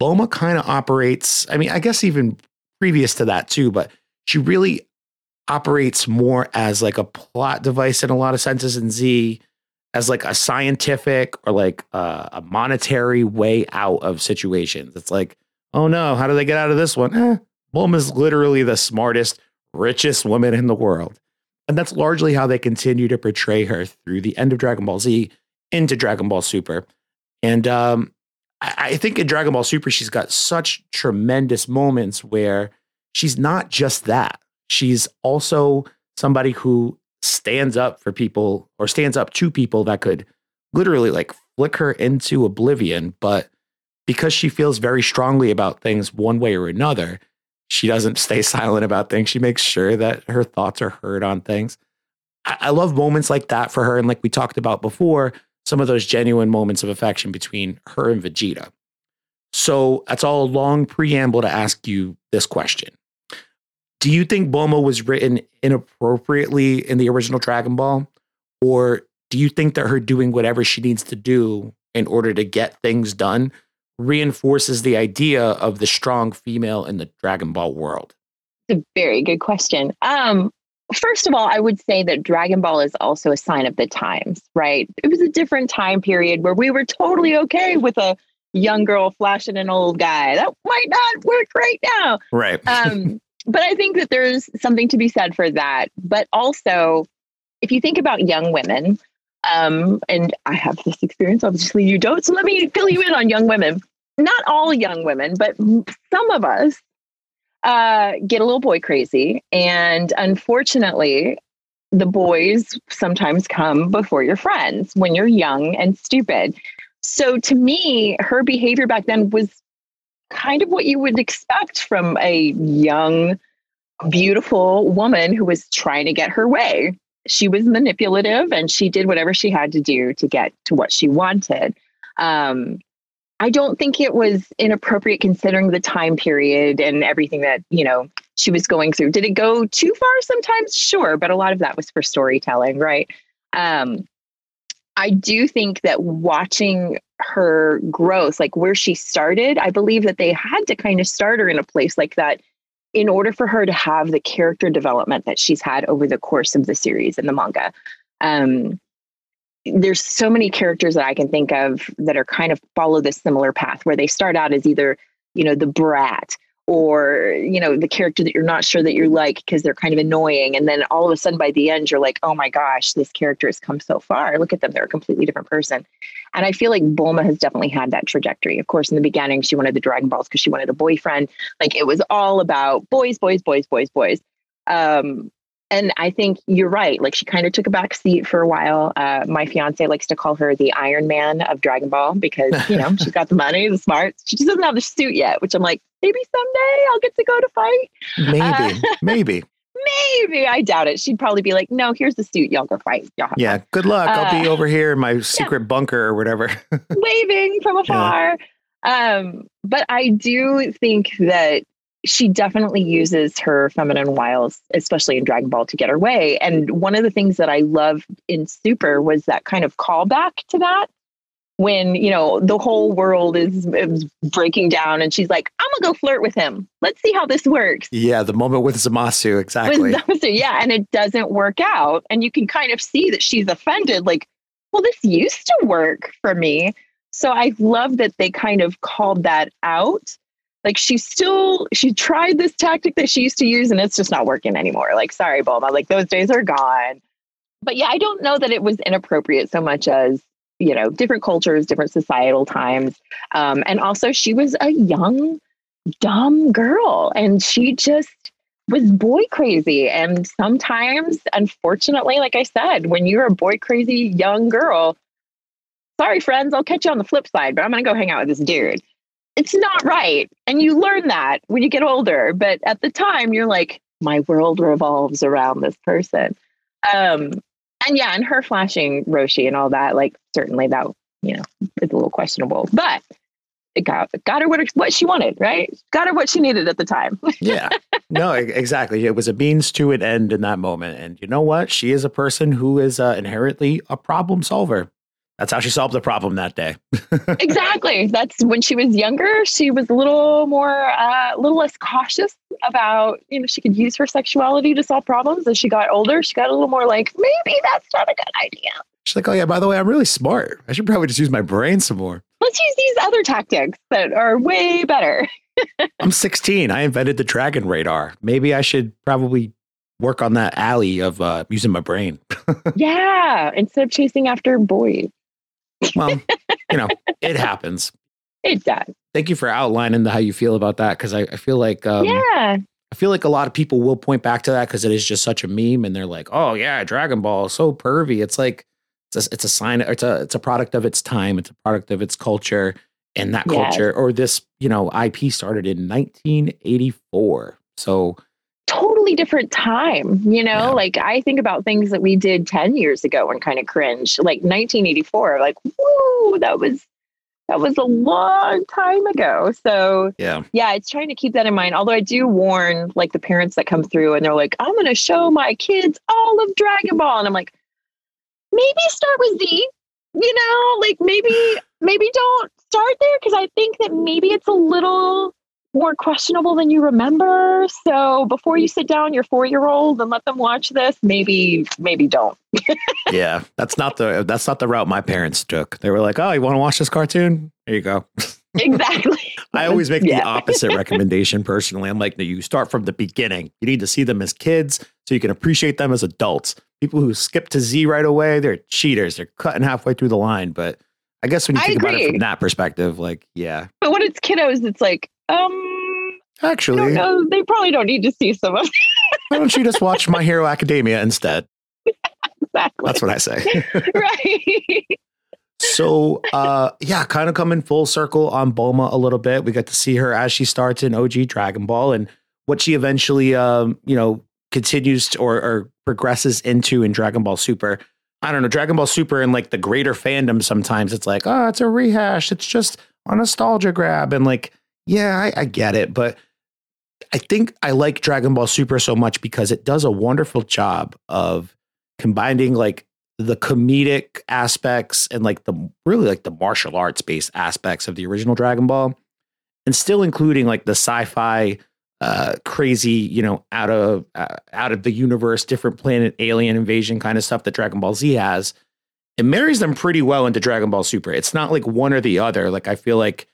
Bulma kind of operates. I mean, I guess even previous to that too, but she really operates more as like a plot device in a lot of senses in Z as like a scientific or like a, a monetary way out of situations. It's like, oh no, how do they get out of this one? Eh, is literally the smartest, richest woman in the world. And that's largely how they continue to portray her through the end of Dragon Ball Z into Dragon Ball Super. And um, I think in Dragon Ball Super, she's got such tremendous moments where she's not just that. She's also somebody who stands up for people or stands up to people that could literally like flick her into oblivion. But because she feels very strongly about things one way or another, she doesn't stay [laughs] silent about things. She makes sure that her thoughts are heard on things. I, I love moments like that for her. And like we talked about before, some of those genuine moments of affection between her and Vegeta. So that's all a long preamble to ask you this question. Do you think Bulma was written inappropriately in the original Dragon Ball? Or do you think that her doing whatever she needs to do in order to get things done reinforces the idea of the strong female in the Dragon Ball world? It's a very good question. Um, First of all, I would say that Dragon Ball is also a sign of the times, right? It was a different time period where we were totally okay with a young girl flashing an old guy. That might not work right now. Right. um, but I think that there's something to be said for that. But also, if you think about young women, um, and I have this experience, obviously you don't, so let me fill you in on young women. Not all young women, but some of us uh, get a little boy crazy. And unfortunately, the boys sometimes come before your friends when you're young and stupid. So to me, her behavior back then was kind of what you would expect from a young, beautiful woman who was trying to get her way. she was manipulative and she did whatever she had to do to get to what she wanted. Um, I don't think it was inappropriate considering the time period and everything that, you know, she was going through. Did it go too far sometimes? Sure, but a lot of that was for storytelling, right? Um, I do think that watching her growth, like where she started, I believe that they had to kind of start her in a place like that in order for her to have the character development that she's had over the course of the series and the manga. Um, there's so many characters that I can think of that are kind of follow this similar path where they start out as either, you know, the brat or, you know, the character that you're not sure that you're like because they're kind of annoying. And then all of a sudden by the end, you're like, oh my gosh, this character has come so far. Look at them. They're a completely different person. And I feel like Bulma has definitely had that trajectory. Of course, in the beginning, she wanted the Dragon Balls because she wanted a boyfriend. Like it was all about boys, boys, boys, boys, boys. Um, and I think you're right. Like she kind of took a back seat for a while. Uh, my fiance likes to call her the Iron Man of Dragon Ball because you know she's got the money, the smarts. She just doesn't have the suit yet, which I'm like, maybe someday I'll get to go to fight. Maybe, uh, [laughs] maybe, maybe. I doubt it. She'd probably be like, no, here's the suit. Y'all go fight. Y'all yeah, fun. good luck. Uh, I'll be uh, over here in my secret yeah. bunker or whatever, [laughs] waving from afar. Yeah. Um, but I do think that she definitely uses her feminine wiles, especially in Dragon Ball, to get her way. And one of the things that I loved in Super was that kind of callback to that. When you know the whole world is, is breaking down, and she's like, "I'm gonna go flirt with him. Let's see how this works." Yeah, the moment with Zamasu, exactly. With Zamasu, yeah, and it doesn't work out, and you can kind of see that she's offended. Like, well, this used to work for me. So I love that they kind of called that out like she still she tried this tactic that she used to use and it's just not working anymore. Like sorry bulma. Like those days are gone. But yeah i don't know that it was inappropriate so much as you know different cultures different societal times. Um, and also she was a young dumb girl and she just was boy crazy. And sometimes unfortunately like i said when you're a boy crazy young girl sorry friends i'll catch you on the flip side but i'm gonna go hang out with this dude it's not right. And you learn that when you get older. But at the time, you're like, my world revolves around this person. Um, and yeah, and her flashing Roshi and all that, like certainly that, you know, is a little questionable. But it got got her what, what she wanted, right? Got her what she needed at the time. [laughs] yeah. No, exactly. It was a means to an end in that moment. And you know what? She is a person who is uh, inherently a problem solver that's how she solved the problem that day. [laughs] exactly. That's when she was younger. She was a little more, uh, a little less cautious about, you know, she could use her sexuality to solve problems. As she got older, she got a little more like, maybe that's not a good idea. She's like, oh yeah, by the way, I'm really smart. I should probably just use my brain some more. Let's use these other tactics that are way better. [laughs] I'm 16. I invented the dragon radar. Maybe I should probably work on that alley of uh, using my brain. [laughs] yeah, instead of chasing after boys. Well, you know, it happens. It does. Thank you for outlining the, how you feel about that because I, I, feel like um, yeah, I feel like a lot of people will point back to that because it is just such a meme and they're like, oh yeah, Dragon Ball is so pervy. It's like it's a, it's a sign. It's a it's a product of its time. It's a product of its culture and that yes. culture or this you know IP started in 1984. So totally different time, you know? Yeah. Like I think about things that we did 10 years ago and kind of cringe. Like 1984, like, whoa, that was that was a long time ago. So yeah, yeah, it's trying to keep that in mind. Although I do warn like the parents that come through and they're like, I'm gonna show my kids all of Dragon Ball. And I'm like, maybe start with Z, you know, like maybe, maybe don't start there because I think that maybe it's a little more questionable than you remember. So before you mm. sit down your four year old and let them watch this, maybe maybe don't. [laughs] yeah, that's not the that's not the route my parents took. They were like, "Oh, you want to watch this cartoon? Here you go." [laughs] exactly. I always make yeah. the opposite [laughs] recommendation personally. I'm like, no, you start from the beginning. You need to see them as kids so you can appreciate them as adults. People who skip to Z right away, they're cheaters. They're cutting halfway through the line. But I guess when you think about it from that perspective, like, yeah. But when it's kiddos, it's like, um, actually, they probably don't need to see some of. [laughs] why don't you just watch My Hero Academia instead? exactly. That's what I say. [laughs] [laughs] right. So, uh, yeah, kind of coming full circle on Bulma a little bit. We got to see her as she starts in OG Dragon Ball and what she eventually, um, you know, continues to, or, or progresses into in Dragon Ball Super. I don't know, Dragon Ball Super and like the greater fandom sometimes it's like, oh, it's a rehash. It's just a nostalgia grab. And like, yeah, I, I get it. But I think I like Dragon Ball Super so much because it does a wonderful job of combining like the comedic aspects and like the really like the martial arts based aspects of the original Dragon Ball and still including like the sci-fi uh, crazy, you know, out of uh, out of the universe, different planet, alien invasion kind of stuff that Dragon Ball Z has. It marries them pretty well into Dragon Ball Super. It's not like one or the other. Like I feel like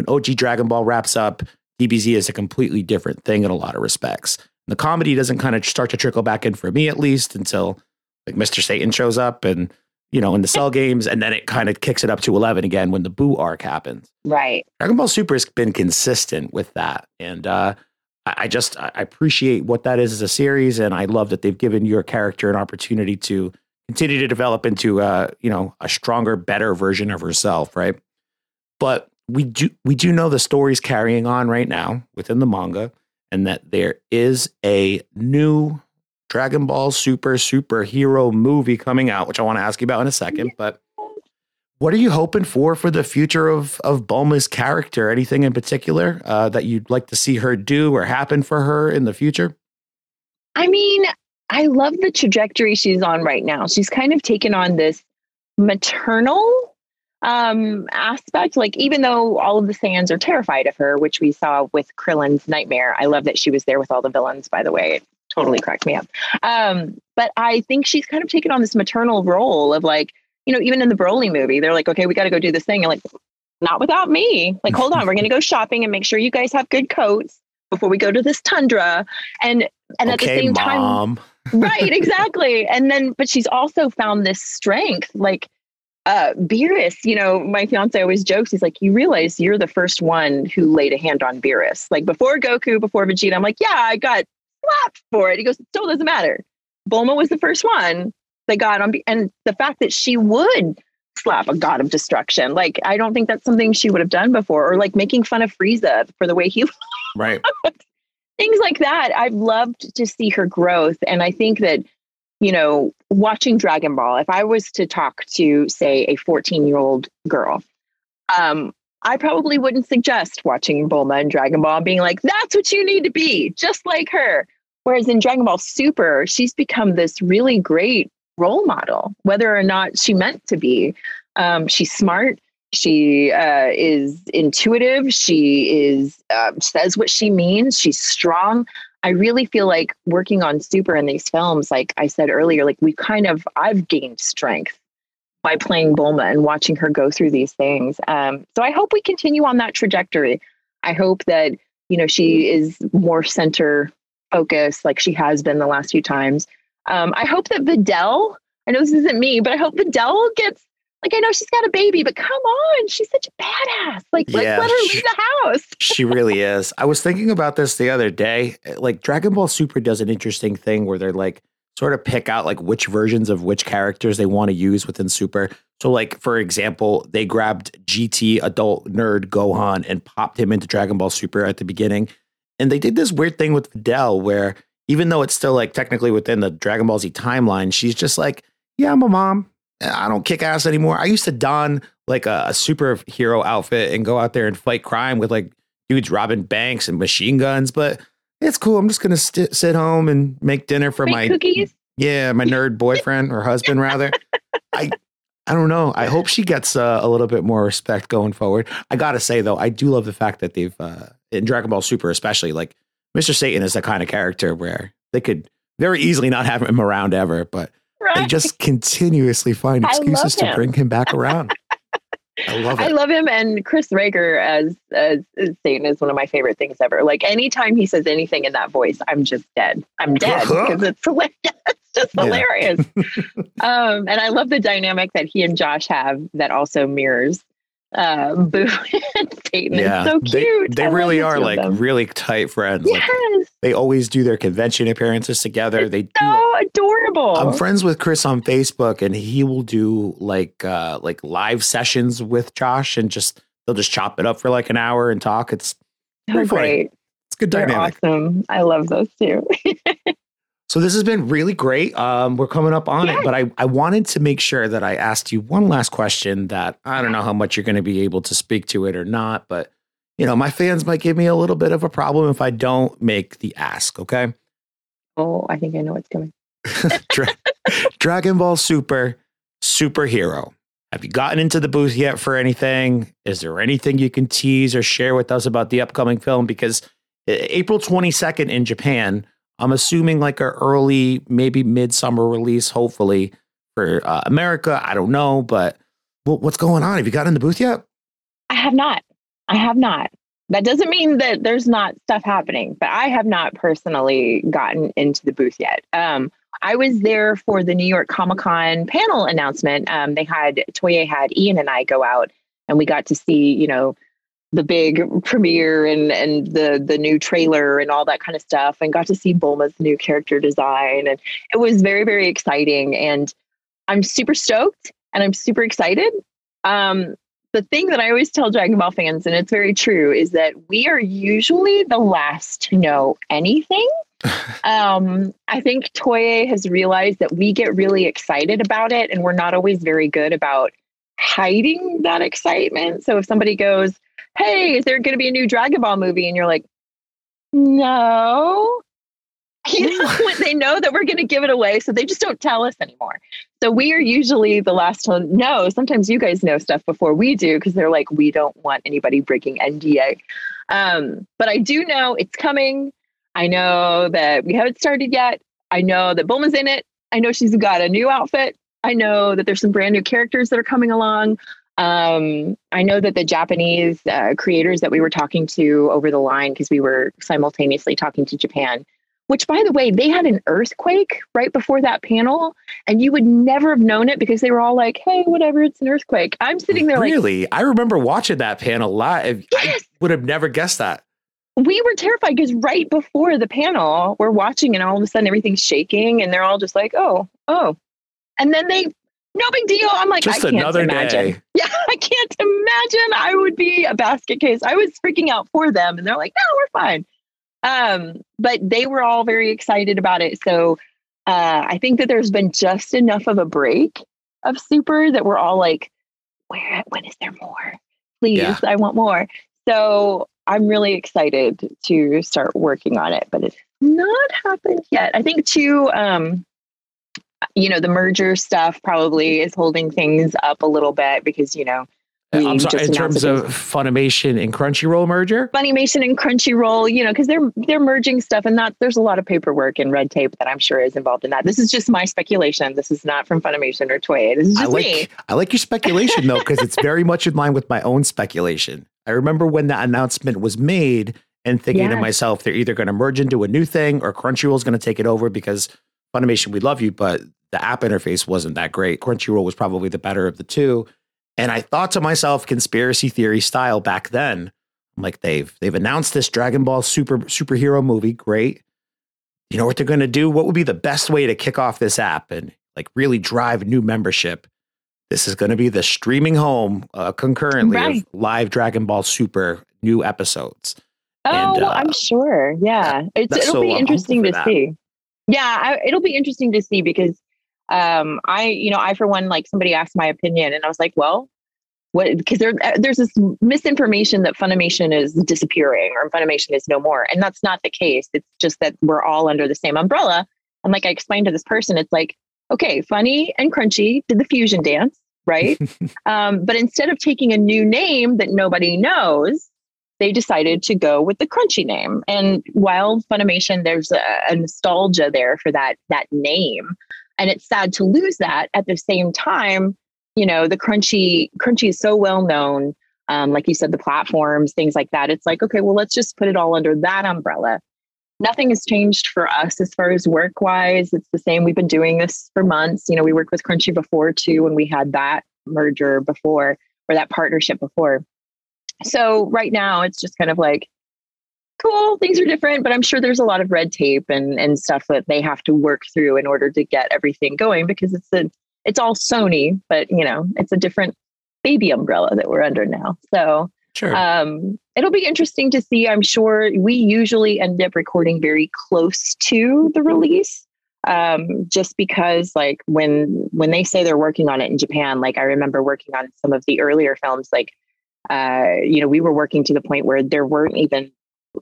when OG Dragon Ball wraps up, DBZ is a completely different thing in a lot of respects. And the comedy doesn't kind of start to trickle back in for me at least until like Mr. Satan shows up and you know in the cell [laughs] games, and then it kind of kicks it up to eleven again when the Boo arc happens. Right. Dragon Ball Super has been consistent with that, and uh, I just I appreciate what that is as a series, and I love that they've given your character an opportunity to continue to develop into uh, you know a stronger, better version of herself, right? But we do we do know the story's carrying on right now within the manga, and that there is a new Dragon Ball Super superhero movie coming out, which I want to ask you about in a second. But what are you hoping for for the future of of Bulma's character? Anything in particular uh, that you'd like to see her do or happen for her in the future? I mean, I love the trajectory she's on right now. She's kind of taken on this maternal um aspect like even though all of the Saiyans are terrified of her which we saw with krillin's nightmare i love that she was there with all the villains by the way it totally cracked me up um but i think she's kind of taken on this maternal role of like you know, even in the Broly movie, they're like, okay, we got to go do this thing. And like, not without me. Like, hold on, we're going to go [laughs] shopping and make sure you guys have good coats before we go to this tundra. And and okay, at the same mom. time, right, exactly. And then, but she's also found this strength, like. Uh, Beerus, you know, my fiance always jokes. He's like, "You realize you're the first one who laid a hand on Beerus. Like before Goku, before Vegeta." I'm like, "Yeah, I got slapped for it." He goes, "Still doesn't matter. Bulma was the first one the got on and the fact that she would slap a god of destruction like i don't think that's something she would have done before or like making fun of frieza for the way he [laughs] right things like that i've loved to see her growth and i think that you know watching dragon ball if i was to talk to say a 14 year old girl um I probably wouldn't suggest watching Bulma and Dragon Ball and being like, that's what you need to be, just like her. Whereas in Dragon Ball Super, she's become this really great role model, whether or not she meant to be. Um, she's smart. She uh, is intuitive. She is uh, says what she means. She's strong. I really feel like working on Super in these films, like I said earlier, like we kind of I've gained strength by playing Bulma and watching her go through these things. Um, so I hope we continue on that trajectory. I hope that you know she is more center focused, like she has been the last few times. Um, I hope that Videl, I know this isn't me, but I hope Videl gets like I know she's got a baby, but come on, she's such a badass. Like let's yeah, let her she, leave the house. [laughs] she really is. I was thinking about this the other day. Eh, like Dragon Ball Super does an interesting thing where they're like sort of pick out like which versions of which characters they want to use within Super. So like for example, they grabbed GT adult nerd Gohan and popped him into Dragon Ball Super at the beginning. And they did this weird thing with Videl where even though it's still like technically within the Dragon Ball Z timeline, she's just like, yeah, I'm a mom. I don't kick ass anymore. I used to don like a, a superhero outfit and go out there and fight crime with like dudes robbing banks and machine guns, but it's cool. I'm just gonna st- sit home and make dinner for my cookies. Yeah, my nerd boyfriend or husband rather. [laughs] I I don't know. I hope she gets uh, a little bit more respect going forward. I gotta say though, I do love the fact that they've uh, in Dragon Ball Super, especially like Mr. Satan is the kind of character where they could very easily not have him around ever, but right. they just continuously find [laughs] excuses to bring him back around. [laughs] I love it. I love him, and Chris Rager as, as, as Satan is one of my favorite things ever. Like anytime he says anything in that voice, I'm just dead. I'm dead because it's [laughs] hilarious. it's just hilarious. um, and I love the dynamic that he and Josh have that also mirrors uh, Boo [laughs] and Satan. Yeah, so cute. They, they really are like really tight friends. Yes. Like, they always do their convention appearances together. It's they so do, adorable. I'm friends with Chris on Facebook, and he will do like uh like live sessions with Josh, and just they'll just chop it up for like an hour and talk. It's great. It's good They're dynamic. Awesome. I love those too. [laughs] So this has been really great. Um, we're coming up on yeah. it, but I, I wanted to make sure that I asked you one last question that I don't know how much you're going to be able to speak to it or not, but you know, my fans might give me a little bit of a problem if I don't make the ask. Okay. Oh, I think I know what's coming. [laughs] Dra- Dragon Ball Super superhero. Have you gotten into the booth yet for anything? Is there anything you can tease or share with us about the upcoming film? Because April 22nd in Japan, I'm assuming like a early, maybe midsummer release, hopefully for uh, America. I don't know, but well, what's going on? Have you got in the booth yet? I have not. I have not. That doesn't mean that there's not stuff happening, but I have not personally gotten into the booth yet. Um, I was there for the New York Comic Con panel announcement. Um, they had Toei had Ian and I go out, and we got to see, you know, the big premiere and and the the new trailer and all that kind of stuff and got to see Bulma's new character design and it was very very exciting and I'm super stoked and I'm super excited. Um, the thing that I always tell Dragon Ball fans and it's very true is that we are usually the last to know anything. [laughs] um, I think Toei has realized that we get really excited about it and we're not always very good about hiding that excitement. So if somebody goes, hey, is there going to be a new Dragon Ball movie? And you're like, no. [laughs] You know, they know that we're going to give it away, so they just don't tell us anymore. So we are usually the last to know. Sometimes you guys know stuff before we do because they're like, we don't want anybody breaking NDA. Um, but I do know it's coming. I know that we haven't started yet. I know that Bulma's in it. I know she's got a new outfit. I know that there's some brand new characters that are coming along. Um, I know that the Japanese uh, creators that we were talking to over the line, because we were simultaneously talking to Japan, which by the way, they had an earthquake right before that panel, and you would never have known it because they were all like, hey, whatever, it's an earthquake. I'm sitting there really? like, Really? I remember watching that panel live. Yes. I would have never guessed that. We were terrified because right before the panel, we're watching, and all of a sudden everything's shaking, and they're all just like, oh, oh. And then they no big deal. I'm like, Just I can't imagine. Day. [laughs] Yeah, I can't imagine I would be a basket case. I was freaking out for them, and they're like, no, we're fine. Um, but they were all very excited about it. So uh, I think that there's been just enough of a break of super that we're all like, where, when is there more? Please, yeah. I want more. So I'm really excited to start working on it, but it's not happened yet. I think too, um, you know, the merger stuff probably is holding things up a little bit because, you know, uh, I'm sorry, in terms of Funimation and Crunchyroll merger? Funimation and Crunchyroll, you know, because they're they're merging stuff and that there's a lot of paperwork and red tape that I'm sure is involved in that. This is just my speculation. This is not from Funimation or Toei. This is just I like, me. I like your speculation though, because it's very much in line with my own speculation. I remember when that announcement was made and thinking to myself, they're either going to merge into a new thing or Crunchyroll is going to take it over because Funimation, we love you, but the app interface wasn't that great. Crunchyroll was probably the better of the two. And I thought to myself, conspiracy theory style back then, I'm like, they've they've announced this Dragon Ball super superhero movie. Great. You know what they're gonna do? What would be the best way to kick off this app and like really drive new membership? This is going to be the streaming home uh, concurrently right. of live Dragon Ball Super new episodes. Oh, and, uh, I'm sure. Yeah, it's, it'll so be interesting to that. see. Yeah, I, it'll be interesting to see because um, I, you know, I for one, like somebody asked my opinion, and I was like, well, what? Because there, uh, there's this misinformation that Funimation is disappearing or Funimation is no more, and that's not the case. It's just that we're all under the same umbrella. And like I explained to this person, it's like, okay, Funny and Crunchy did the fusion dance, right? [laughs] um, but instead of taking a new name that nobody knows, they decided to go with the Crunchy name. And while Funimation, there's a, a nostalgia there for that that name. And it's sad to lose that. At the same time you know the crunchy crunchy is so well known um, like you said the platforms things like that. It's like okay well let's just put it all under that umbrella. Nothing has changed for us as far as work wise it's the same. We've been doing this for months. You know we worked with crunchy before too when we had that merger before or that partnership before so right now it's just kind of like cool, things are different, but I'm sure there's a lot of red tape and, and stuff that they have to work through in order to get everything going because it's a it's all Sony, but you know, it's a different baby umbrella that we're under now. So sure. um, it'll be interesting to see. I'm sure we usually end up recording very close to the release. um, just because like when when they say they're working on it in Japan, like I remember working on some of the earlier films, like uh, you know, we were working to the point where there weren't even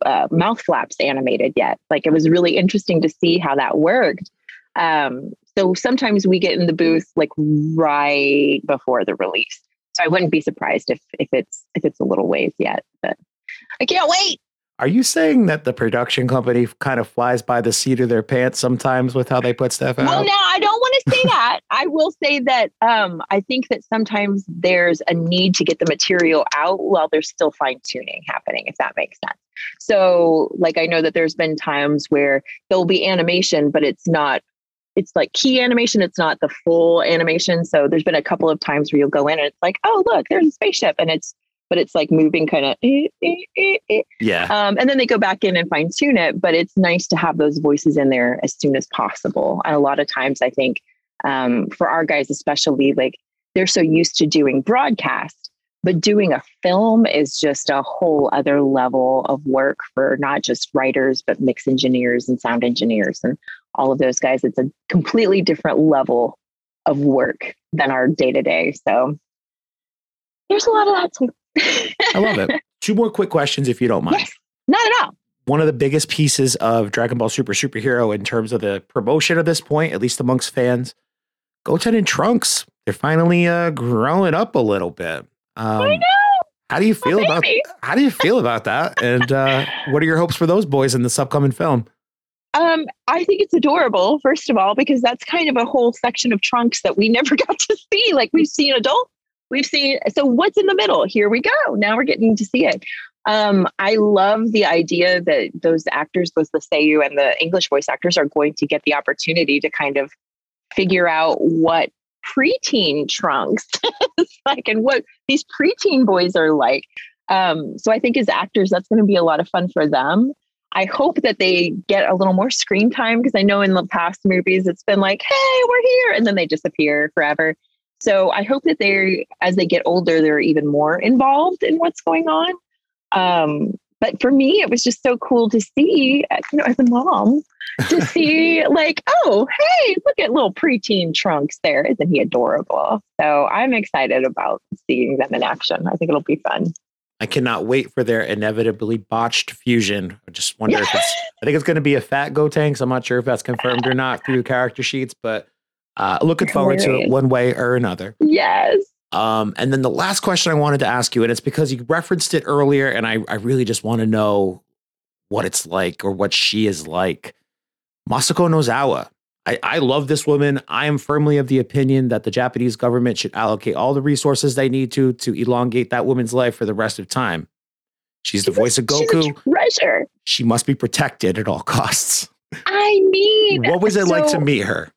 uh, mouth flaps animated yet. Like it was really interesting to see how that worked. Um, so sometimes we get in the booth like right before the release. So I wouldn't be surprised if if it's if it's a little ways yet, but I can't wait. Are you saying that the production company kind of flies by the seat of their pants sometimes with how they put stuff out? Well, now I don't want to say that. [laughs] I will say that um, I think that sometimes there's a need to get the material out while there's still fine tuning happening, if that makes sense. So, like, I know that there's been times where there'll be animation, but it's not. It's like key animation. It's not the full animation. So there's been a couple of times where you'll go in and it's like, oh look, there's a spaceship, and it's but it's like moving kind of eh, eh, eh, yeah. Um, and then they go back in and fine tune it but it's nice to have those voices in there as soon as possible. And a lot of times i think um, for our guys especially like they're so used to doing broadcast but doing a film is just a whole other level of work for not just writers but mix engineers and sound engineers and all of those guys. It's a completely different level of work than our day to day so there's a lot of that too I love it. [laughs] Two more quick questions, if you don't mind. Yes, not at all. One of the biggest pieces of Dragon Ball Super Superhero in terms of the promotion at this point, at least amongst fans, Goten and Trunks. They're finally uh, growing up a little bit. Um, I know. How do you feel about [laughs] how do you feel about that? And uh, what are your hopes for those boys in this upcoming film? Um, I think it's adorable, first of all, because that's kind of a whole section of trunks that we never [laughs] got to see. Like we've seen adult we've seen so what's in the middle? Here we go. Now we're getting to see it. Um, i love the idea that those actors both the seiyu and the english voice actors are going to get the opportunity to kind of figure out what preteen trunks [laughs] is like and what these preteen boys are like. Um, so i think as actors that's going to be a lot of fun for them. I hope that they get a little more screen time because I know in the past movies it's been like, hey, we're here, and then they disappear forever. So I hope that they, as they get older, they're even more involved in what's going on. Um, but for me, it was just so cool to see, you know, as a mom, to [laughs] see like, oh, hey, look at little preteen trunks there. Isn't he adorable? So I'm excited about seeing them in action. I think it'll be fun. I cannot wait for their inevitably botched fusion. I just wonder if it's, [laughs] I think it's going to be a fat go Gotenks. I'm not sure if that's confirmed or not through character sheets, but uh, looking forward to it one way or another. Yes. Um, and then the last question I wanted to ask you, and it's because you referenced it earlier, and I, I really just want to know what it's like or what she is like. Masako Nozawa. I, I love this woman. I am firmly of the opinion that the Japanese government should allocate all the resources they need to to elongate that woman's life for the rest of time. She's the voice of Goku. treasure. She must be protected at all costs. I mean, what was it so, like to meet her?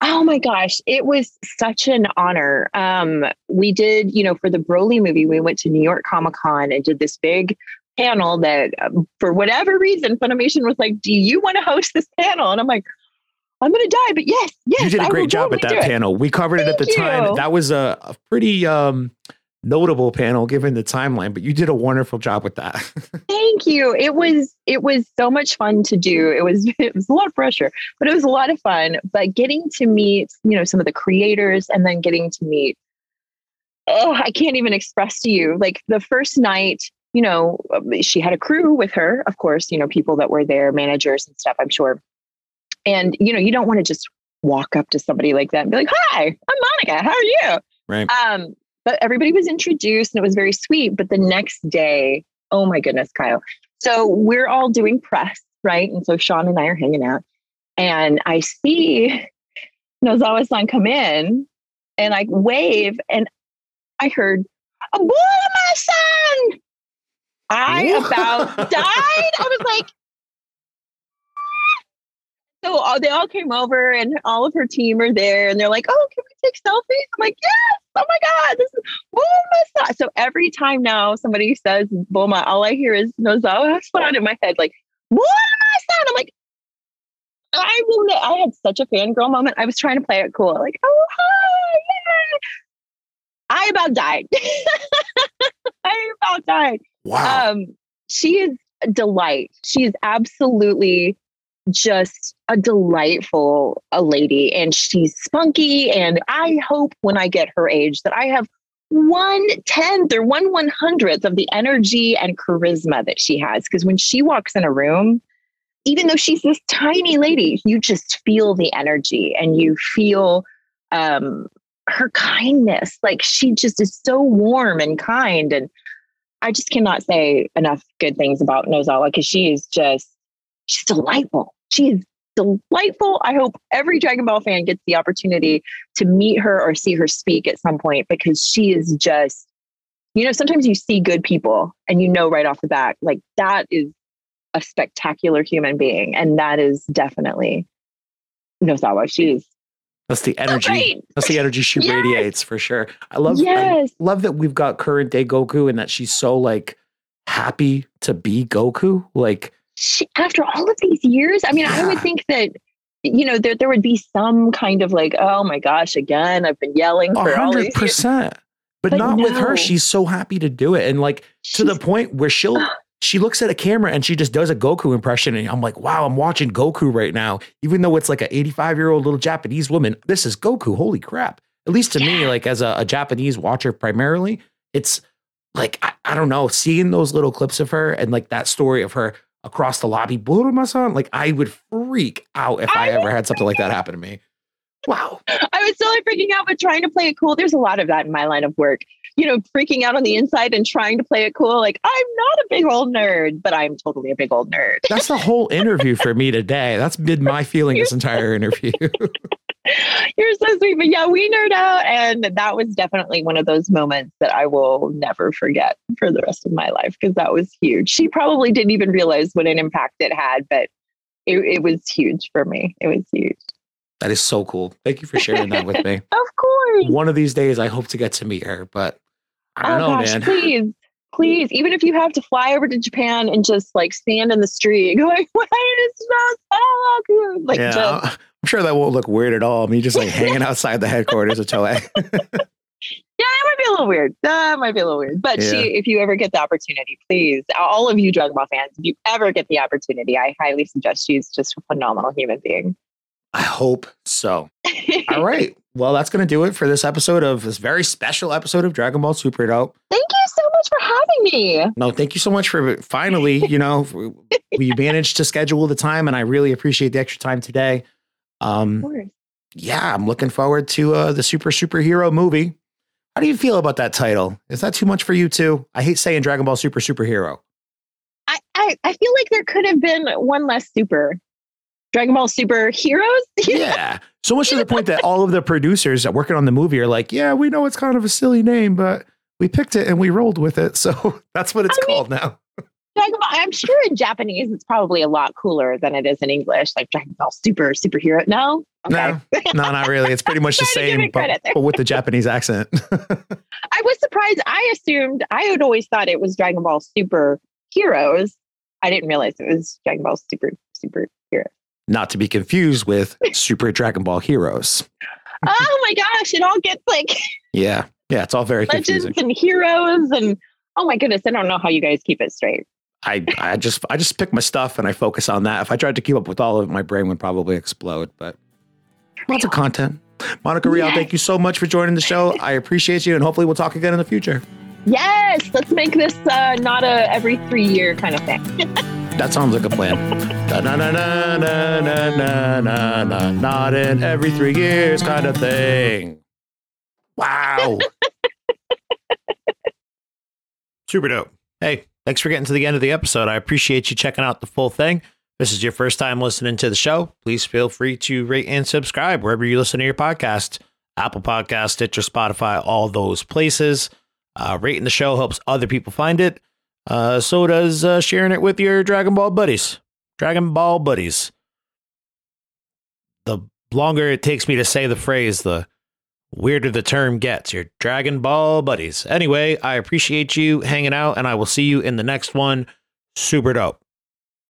Oh my gosh, it was such an honor. Um, we did, you know, for the Broly movie, we went to New York Comic Con and did this big panel that, um, for whatever reason, Funimation was like, "Do you want to host this panel?" And I'm like, "I'm going to die, but yes, yes." You did a great job at that panel. We covered Thank it at the you. time. That was a, a pretty um, notable panel given the timeline, but you did a wonderful job with that. [laughs] Thank you. It was it was so much fun to do. It was [laughs] it was a lot of pressure, but it was a lot of fun. But getting to meet, you know, some of the creators and then getting to meet oh, I can't even express to you. Like the first night, you know, she had a crew with her, of course, you know, people that were there, managers and stuff, I'm sure. And you know, you don't want to just walk up to somebody like that and be like, "Hi, I'm Monica. How are you?" Right. Um, but everybody was introduced and it was very sweet. But the next day, oh my goodness, Kyle. So we're all doing press, right? And so Sean and I are hanging out. And I see Nozawa san come in and I wave and I heard, Bulma san! I about died. I was like, [laughs] so all, they all came over and all of her team are there and they're like, oh, can we take selfies? I'm like, yes. Oh my God, this is Bulma. So every time now somebody says Bulma, all I hear is Nozawa San in my head, like, Bulma San. I'm like, I will. I had such a fangirl moment. I was trying to play it cool, like, oh hi, yeah. I about died. [laughs] I about died. Wow. Um, she is a delight. She is absolutely just a delightful a lady and she's spunky and i hope when i get her age that i have one tenth or one one hundredth of the energy and charisma that she has because when she walks in a room even though she's this tiny lady you just feel the energy and you feel um her kindness. Like she just is so warm and kind and i just cannot say enough good things about nozawa because she is just she's delightful she is delightful. I hope every Dragon Ball fan gets the opportunity to meet her or see her speak at some point because she is just, you know, sometimes you see good people and you know right off the bat, like that is a spectacular human being. And that is definitely Nozawa. She is that's the energy. That's the energy she yes. radiates for sure. I love yes. I love that we've got current day Goku and that she's so like happy to be Goku. Like she, after all of these years, I mean, yeah. I would think that you know there there would be some kind of like, oh my gosh, again, I've been yelling for 100%. all these years. But, but not no. with her. She's so happy to do it, and like She's, to the point where she'll she looks at a camera and she just does a Goku impression, and I'm like, wow, I'm watching Goku right now, even though it's like an 85 year old little Japanese woman. This is Goku. Holy crap! At least to yeah. me, like as a, a Japanese watcher, primarily, it's like I, I, don't know, seeing those little clips of her and like that story of her across the lobby, Bulma-san, like I would freak out if I, I ever had something like that happen to me. Wow. I was totally freaking out, but trying to play it cool. There's a lot of that in my line of work. You know, freaking out on the inside and trying to play it cool. Like, I'm not a big old nerd, but I'm totally a big old nerd. That's the whole interview for me today. That's been my feeling this [laughs] entire interview. [laughs] You're so sweet. But yeah, we nerd out. And that was definitely one of those moments that I will never forget for the rest of my life because that was huge. She probably didn't even realize what an impact it had, but it, it was huge for me. It was huge. That is so cool. Thank you for sharing that with me. [laughs] of course. One of these days, I hope to get to meet her, but I don't oh, know, gosh, man. [laughs] Please, please, even if you have to fly over to Japan and just like stand in the street, [laughs] go like, "Why it smells so good?" [laughs] Like, yeah, just, I'm sure that won't look weird at all. I mean, just like [laughs] hanging outside the headquarters of Toei. yeah, that might be a little weird. That might be a little weird. But yeah. she, if you ever get the opportunity, please, all of you Dragon Ball fans, if you ever get the opportunity, I highly suggest she's just a phenomenal human being. I hope so. all right. Well, that's going to do it for this episode of this very special episode of Dragon Ball Super Dope. Thank you so much for having me. No, thank you so much for finally, you know, [laughs] we managed to schedule the time and I really appreciate the extra time today. Um, yeah, I'm looking forward to uh, the super superhero movie. How do you feel about that title? Is that too much for you too? I hate saying Dragon Ball Super Superhero. I, I, I feel like there could have been one less super. Dragon Ball Super Heroes? [laughs] yeah. So much to the point that [laughs] all of the producers that working on the movie are like, yeah, we know it's kind of a silly name, but we picked it and we rolled with it. [laughs] So that's what it's I called mean, now. I'm sure in Japanese it's probably a lot cooler than it is in English. Like Dragon Ball Super superhero. No, okay. no, no, not really. It's pretty much the same, but, but, with the Japanese accent. I was surprised. I assumed I had always thought it was Dragon Ball Super Heroes. I didn't realize it was Dragon Ball Super Super Heroes. Not to be confused with [laughs] Super Dragon Ball Heroes. oh my gosh! It all gets like yeah, yeah. It's all very legends confusing. and heroes and oh my goodness! I don't know how you guys keep it straight. I I just I just pick my stuff and I focus on that. If I tried to keep up with all of it, my brain would probably explode. But lots of content. Monica Rial, yes. thank you so much for joining the show. [laughs] I appreciate you, and hopefully we'll talk again in the future. Yes, let's make this uh, not a every three year kind of thing. [laughs] that sounds like a plan. na, na, na, na, na, na, na, na, not in every three years kind of thing. Wow. [laughs] Super dope. Hey, Thanks for getting to the end of the episode. I appreciate you checking out the full thing. If this is your first time listening to the show. Please feel free to rate and subscribe wherever you listen to your podcast Apple Podcast, Stitcher, Spotify, all those places. Uh, rating the show helps other people find it. Uh, so does uh, sharing it with your Dragon Ball buddies. Dragon Ball buddies. The longer it takes me to say the phrase, the weirder the term gets. Your Dragon Ball buddies. Anyway, I appreciate you hanging out, and I will see you in the next one. Super dope.